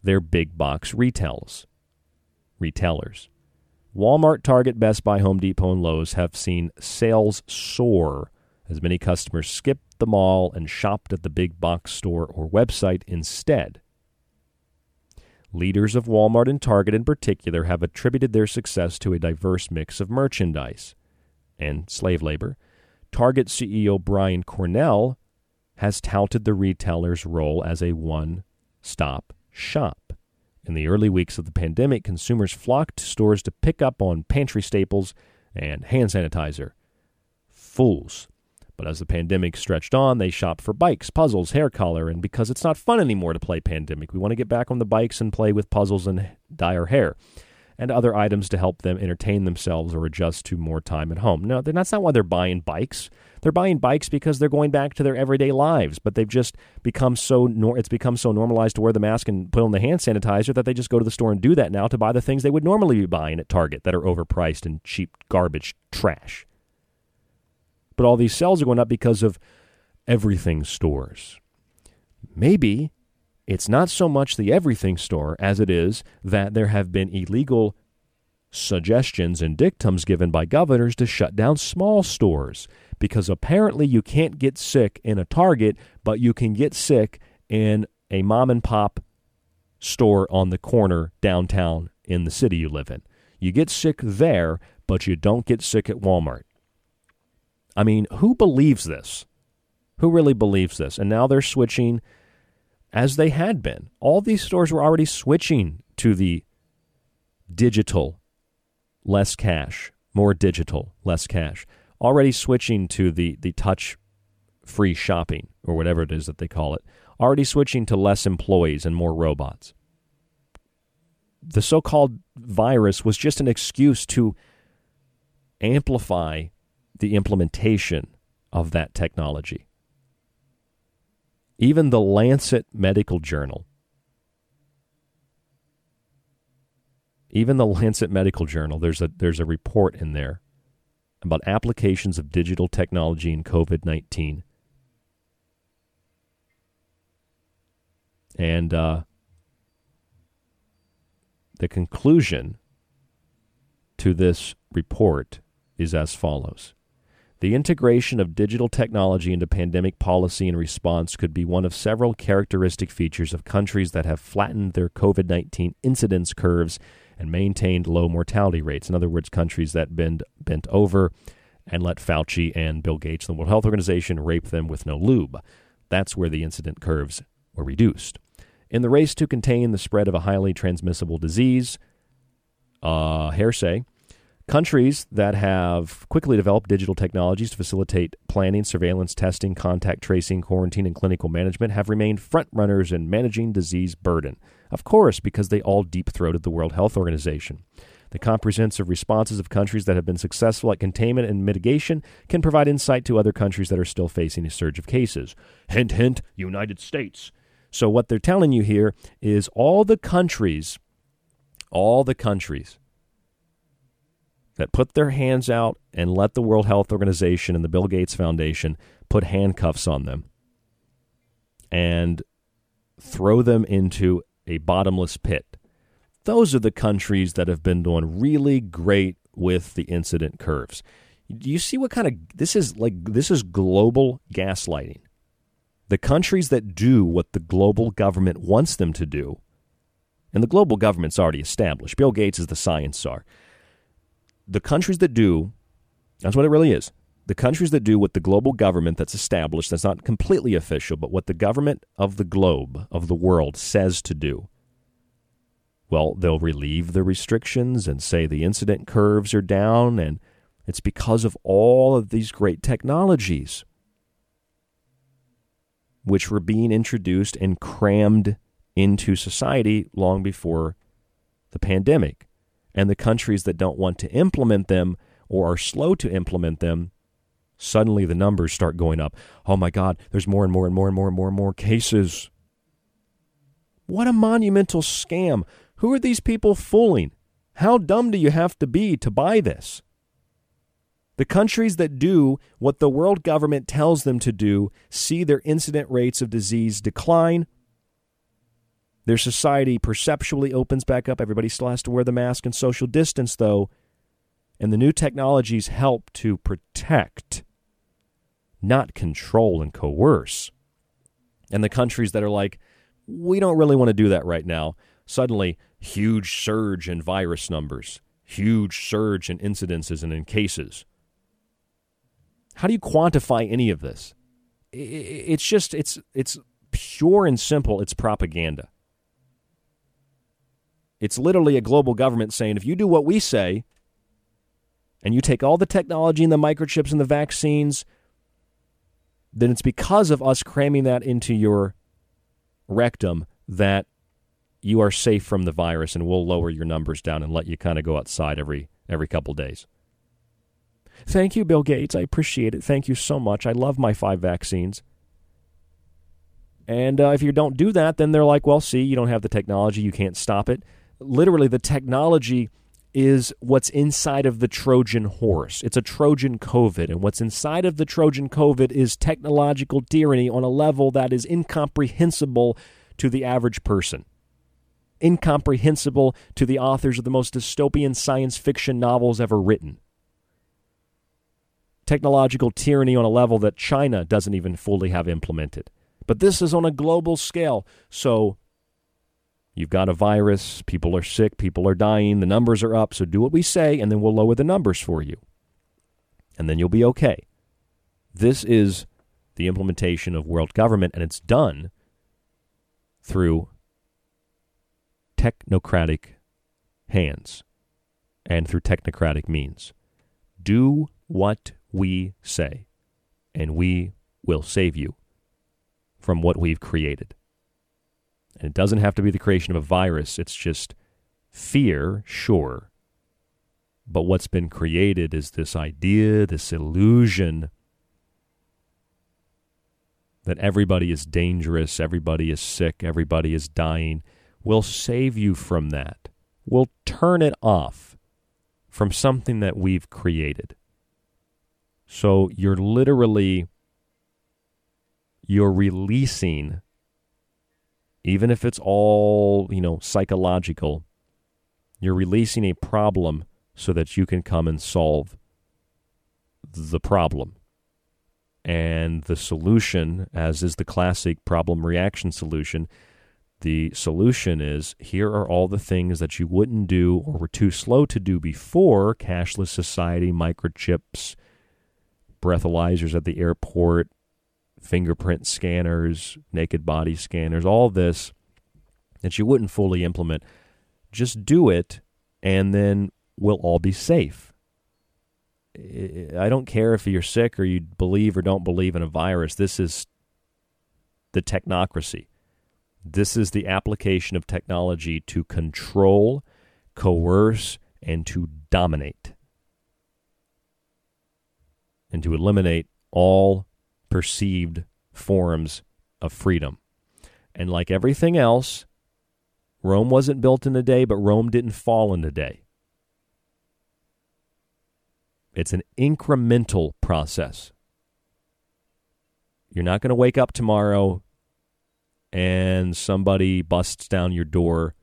They're big box retails. Retailers. Walmart, Target, Best Buy, Home Depot, and Lowe's have seen sales soar as many customers skipped the mall and shopped at the big box store or website instead. Leaders of Walmart and Target in particular have attributed their success to a diverse mix of merchandise and slave labor. Target CEO Brian Cornell has touted the retailer's role as a one stop shop. In the early weeks of the pandemic, consumers flocked to stores to pick up on pantry staples and hand sanitizer. Fools. But as the pandemic stretched on, they shopped for bikes, puzzles, hair color, and because it's not fun anymore to play pandemic, we want to get back on the bikes and play with puzzles and dye our hair and other items to help them entertain themselves or adjust to more time at home. No, that's not why they're buying bikes. They're buying bikes because they're going back to their everyday lives, but they've just become so nor- it's become so normalized to wear the mask and put on the hand sanitizer that they just go to the store and do that now to buy the things they would normally be buying at Target that are overpriced and cheap garbage trash. But all these sales are going up because of everything stores. Maybe it's not so much the everything store as it is that there have been illegal suggestions and dictums given by governors to shut down small stores because apparently you can't get sick in a Target, but you can get sick in a mom and pop store on the corner downtown in the city you live in. You get sick there, but you don't get sick at Walmart. I mean, who believes this? Who really believes this? And now they're switching as they had been. All these stores were already switching to the digital, less cash, more digital, less cash. Already switching to the, the touch free shopping or whatever it is that they call it. already switching to less employees and more robots. The so called virus was just an excuse to amplify the implementation of that technology. Even the Lancet Medical Journal, even the Lancet Medical Journal, there's a there's a report in there about applications of digital technology in COVID 19. And uh, the conclusion to this report is as follows The integration of digital technology into pandemic policy and response could be one of several characteristic features of countries that have flattened their COVID 19 incidence curves and maintained low mortality rates. In other words, countries that bend, bent over and let Fauci and Bill Gates, the World Health Organization, rape them with no lube. That's where the incident curves were reduced. In the race to contain the spread of a highly transmissible disease, uh, hearsay, countries that have quickly developed digital technologies to facilitate planning, surveillance, testing, contact tracing, quarantine, and clinical management have remained front runners in managing disease burden. Of course, because they all deep throated the World Health Organization. The comprehensive responses of countries that have been successful at containment and mitigation can provide insight to other countries that are still facing a surge of cases. Hint, hint, United States. So, what they're telling you here is all the countries, all the countries that put their hands out and let the World Health Organization and the Bill Gates Foundation put handcuffs on them and throw them into a bottomless pit. Those are the countries that have been doing really great with the incident curves. Do you see what kind of this is like? This is global gaslighting. The countries that do what the global government wants them to do, and the global government's already established. Bill Gates is the science czar. The countries that do, that's what it really is. The countries that do what the global government that's established, that's not completely official, but what the government of the globe, of the world, says to do, well, they'll relieve the restrictions and say the incident curves are down, and it's because of all of these great technologies which were being introduced and crammed into society long before the pandemic. And the countries that don't want to implement them or are slow to implement them, suddenly the numbers start going up. Oh my God, there's more and more and more and more and more and more cases. What a monumental scam. Who are these people fooling? How dumb do you have to be to buy this? The countries that do what the world government tells them to do see their incident rates of disease decline. Their society perceptually opens back up. Everybody still has to wear the mask and social distance, though. And the new technologies help to protect, not control and coerce. And the countries that are like, we don't really want to do that right now, suddenly, huge surge in virus numbers, huge surge in incidences and in cases. How do you quantify any of this? It's just it's it's pure and simple. It's propaganda. It's literally a global government saying if you do what we say and you take all the technology and the microchips and the vaccines, then it's because of us cramming that into your rectum that you are safe from the virus and we'll lower your numbers down and let you kind of go outside every every couple days. Thank you, Bill Gates. I appreciate it. Thank you so much. I love my five vaccines. And uh, if you don't do that, then they're like, well, see, you don't have the technology. You can't stop it. Literally, the technology is what's inside of the Trojan horse. It's a Trojan COVID. And what's inside of the Trojan COVID is technological tyranny on a level that is incomprehensible to the average person. Incomprehensible to the authors of the most dystopian science fiction novels ever written technological tyranny on a level that China doesn't even fully have implemented. But this is on a global scale. So you've got a virus, people are sick, people are dying, the numbers are up. So do what we say, and then we'll lower the numbers for you. And then you'll be okay. This is the implementation of world government, and it's done through technocratic hands and through technocratic means. Do what we say, and we will save you from what we've created. And it doesn't have to be the creation of a virus, it's just fear, sure. But what's been created is this idea, this illusion that everybody is dangerous, everybody is sick, everybody is dying. We'll save you from that. We'll turn it off from something that we've created. So you're literally you're releasing even if it's all, you know, psychological, you're releasing a problem so that you can come and solve the problem. And the solution, as is the classic problem reaction solution, the solution is here are all the things that you wouldn't do or were too slow to do before cashless society, microchips, breathalyzers at the airport, fingerprint scanners, naked body scanners, all this that you wouldn't fully implement. Just do it, and then we'll all be safe. I don't care if you're sick or you believe or don't believe in a virus. This is the technocracy. This is the application of technology to control, coerce, and to dominate, and to eliminate all perceived forms of freedom. And like everything else, Rome wasn't built in a day, but Rome didn't fall in a day. It's an incremental process. You're not going to wake up tomorrow and somebody busts down your door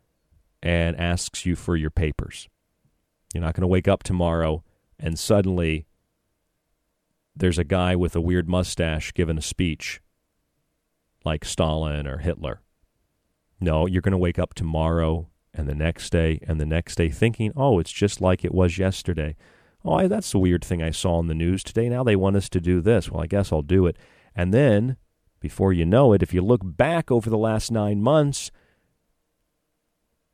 and asks you for your papers. You're not going to wake up tomorrow and suddenly there's a guy with a weird mustache giving a speech like Stalin or Hitler. No, you're going to wake up tomorrow and the next day and the next day thinking, oh, it's just like it was yesterday. Oh, that's the weird thing I saw in the news today. Now they want us to do this. Well, I guess I'll do it. And then, before you know it, if you look back over the last nine months,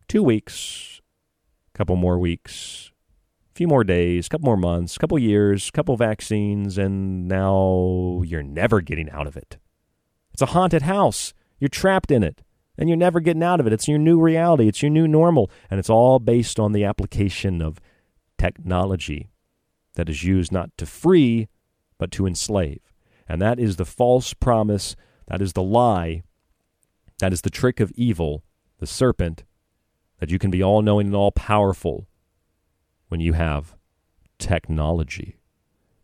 two weeks, a couple more weeks, few more days, a couple more months, a couple years, a couple vaccines, and now you're never getting out of it. It's a haunted house. You're trapped in it, and you're never getting out of it. It's your new reality, it's your new normal, and it's all based on the application of technology that is used not to free, but to enslave. And that is the false promise, that is the lie, that is the trick of evil, the serpent, that you can be all knowing and all powerful when you have technology,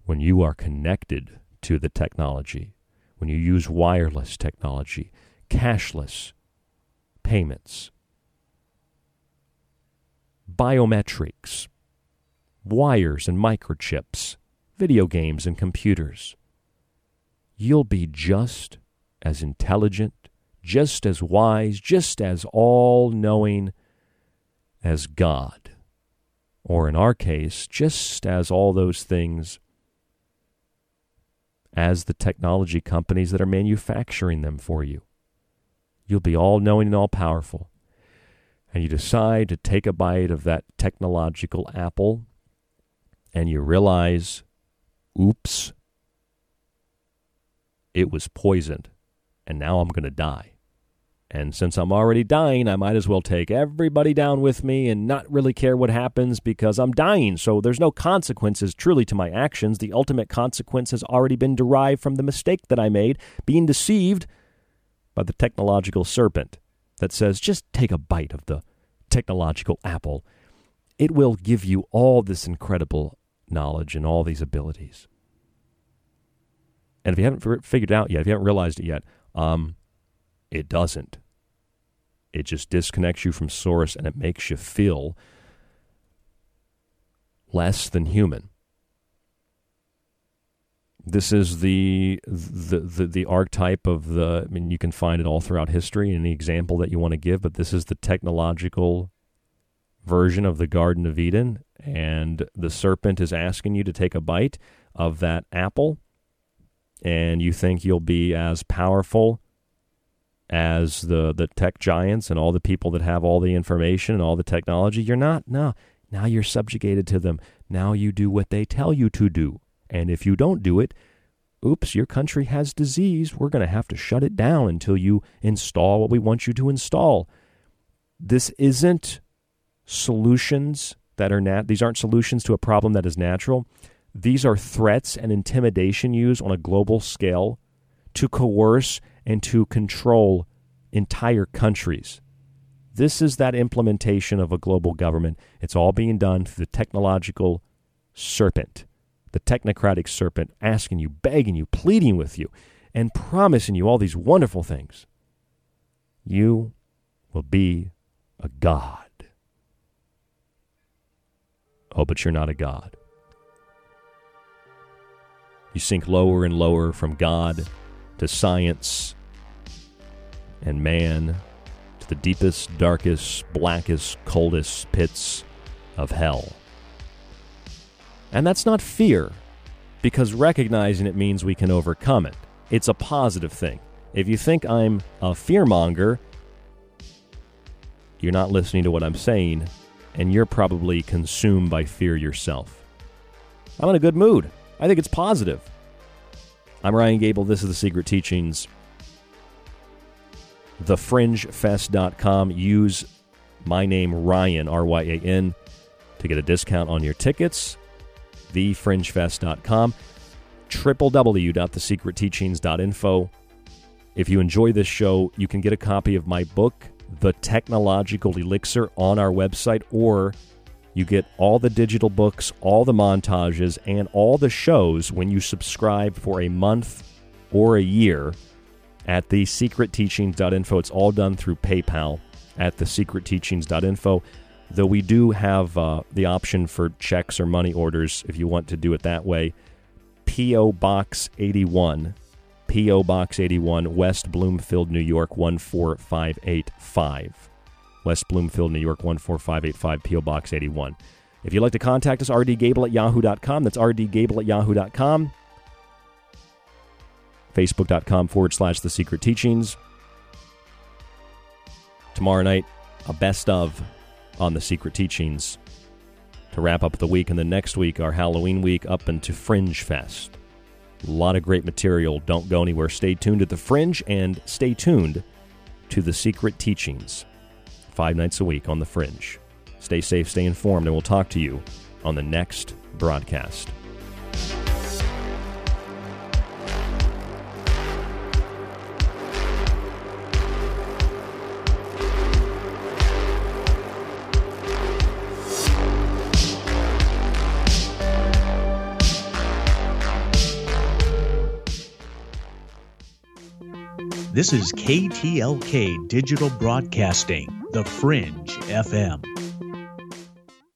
when you are connected to the technology, when you use wireless technology, cashless payments, biometrics, wires and microchips, video games and computers. You'll be just as intelligent, just as wise, just as all knowing as God. Or in our case, just as all those things as the technology companies that are manufacturing them for you. You'll be all knowing and all powerful. And you decide to take a bite of that technological apple and you realize, oops, it was poisoned, and now I'm going to die. And since I'm already dying, I might as well take everybody down with me and not really care what happens because I'm dying. So there's no consequences truly to my actions. The ultimate consequence has already been derived from the mistake that I made, being deceived by the technological serpent that says, just take a bite of the technological apple. It will give you all this incredible knowledge and all these abilities. And if you haven't figured it out yet, if you haven't realized it yet, um, it doesn't. It just disconnects you from source and it makes you feel less than human. This is the, the the the archetype of the. I mean, you can find it all throughout history. Any example that you want to give, but this is the technological version of the Garden of Eden, and the serpent is asking you to take a bite of that apple, and you think you'll be as powerful as the the tech giants and all the people that have all the information and all the technology. You're not. No. Now you're subjugated to them. Now you do what they tell you to do. And if you don't do it, oops, your country has disease. We're going to have to shut it down until you install what we want you to install. This isn't solutions that are nat- these aren't solutions to a problem that is natural. These are threats and intimidation used on a global scale to coerce and to control entire countries. This is that implementation of a global government. It's all being done through the technological serpent, the technocratic serpent, asking you, begging you, pleading with you, and promising you all these wonderful things. You will be a god. Oh, but you're not a god. You sink lower and lower from God to science and man to the deepest, darkest, blackest, coldest pits of hell. And that's not fear, because recognizing it means we can overcome it. It's a positive thing. If you think I'm a fearmonger, you're not listening to what I'm saying, and you're probably consumed by fear yourself. I'm in a good mood. I think it's positive. I'm Ryan Gable. This is The Secret Teachings. TheFringeFest.com. Use my name, Ryan, R Y A N, to get a discount on your tickets. TheFringeFest.com. www.thesecretteachings.info. If you enjoy this show, you can get a copy of my book, The Technological Elixir, on our website, or you get all the digital books, all the montages, and all the shows when you subscribe for a month or a year at thesecretteachings.info. It's all done through PayPal at thesecretteachings.info. Though we do have uh, the option for checks or money orders if you want to do it that way. P.O. Box 81, P.O. Box 81, West Bloomfield, New York 14585. West Bloomfield, New York 14585, P.O. Box 81. If you'd like to contact us, rdgable at yahoo.com. That's rdgable at yahoo.com. Facebook.com forward slash The Secret Teachings. Tomorrow night, a best of on The Secret Teachings to wrap up the week. And then next week, our Halloween week up into Fringe Fest. A lot of great material. Don't go anywhere. Stay tuned to The Fringe and stay tuned to The Secret Teachings. Five nights a week on The Fringe. Stay safe, stay informed, and we'll talk to you on the next broadcast. This is KTLK Digital Broadcasting, The Fringe FM.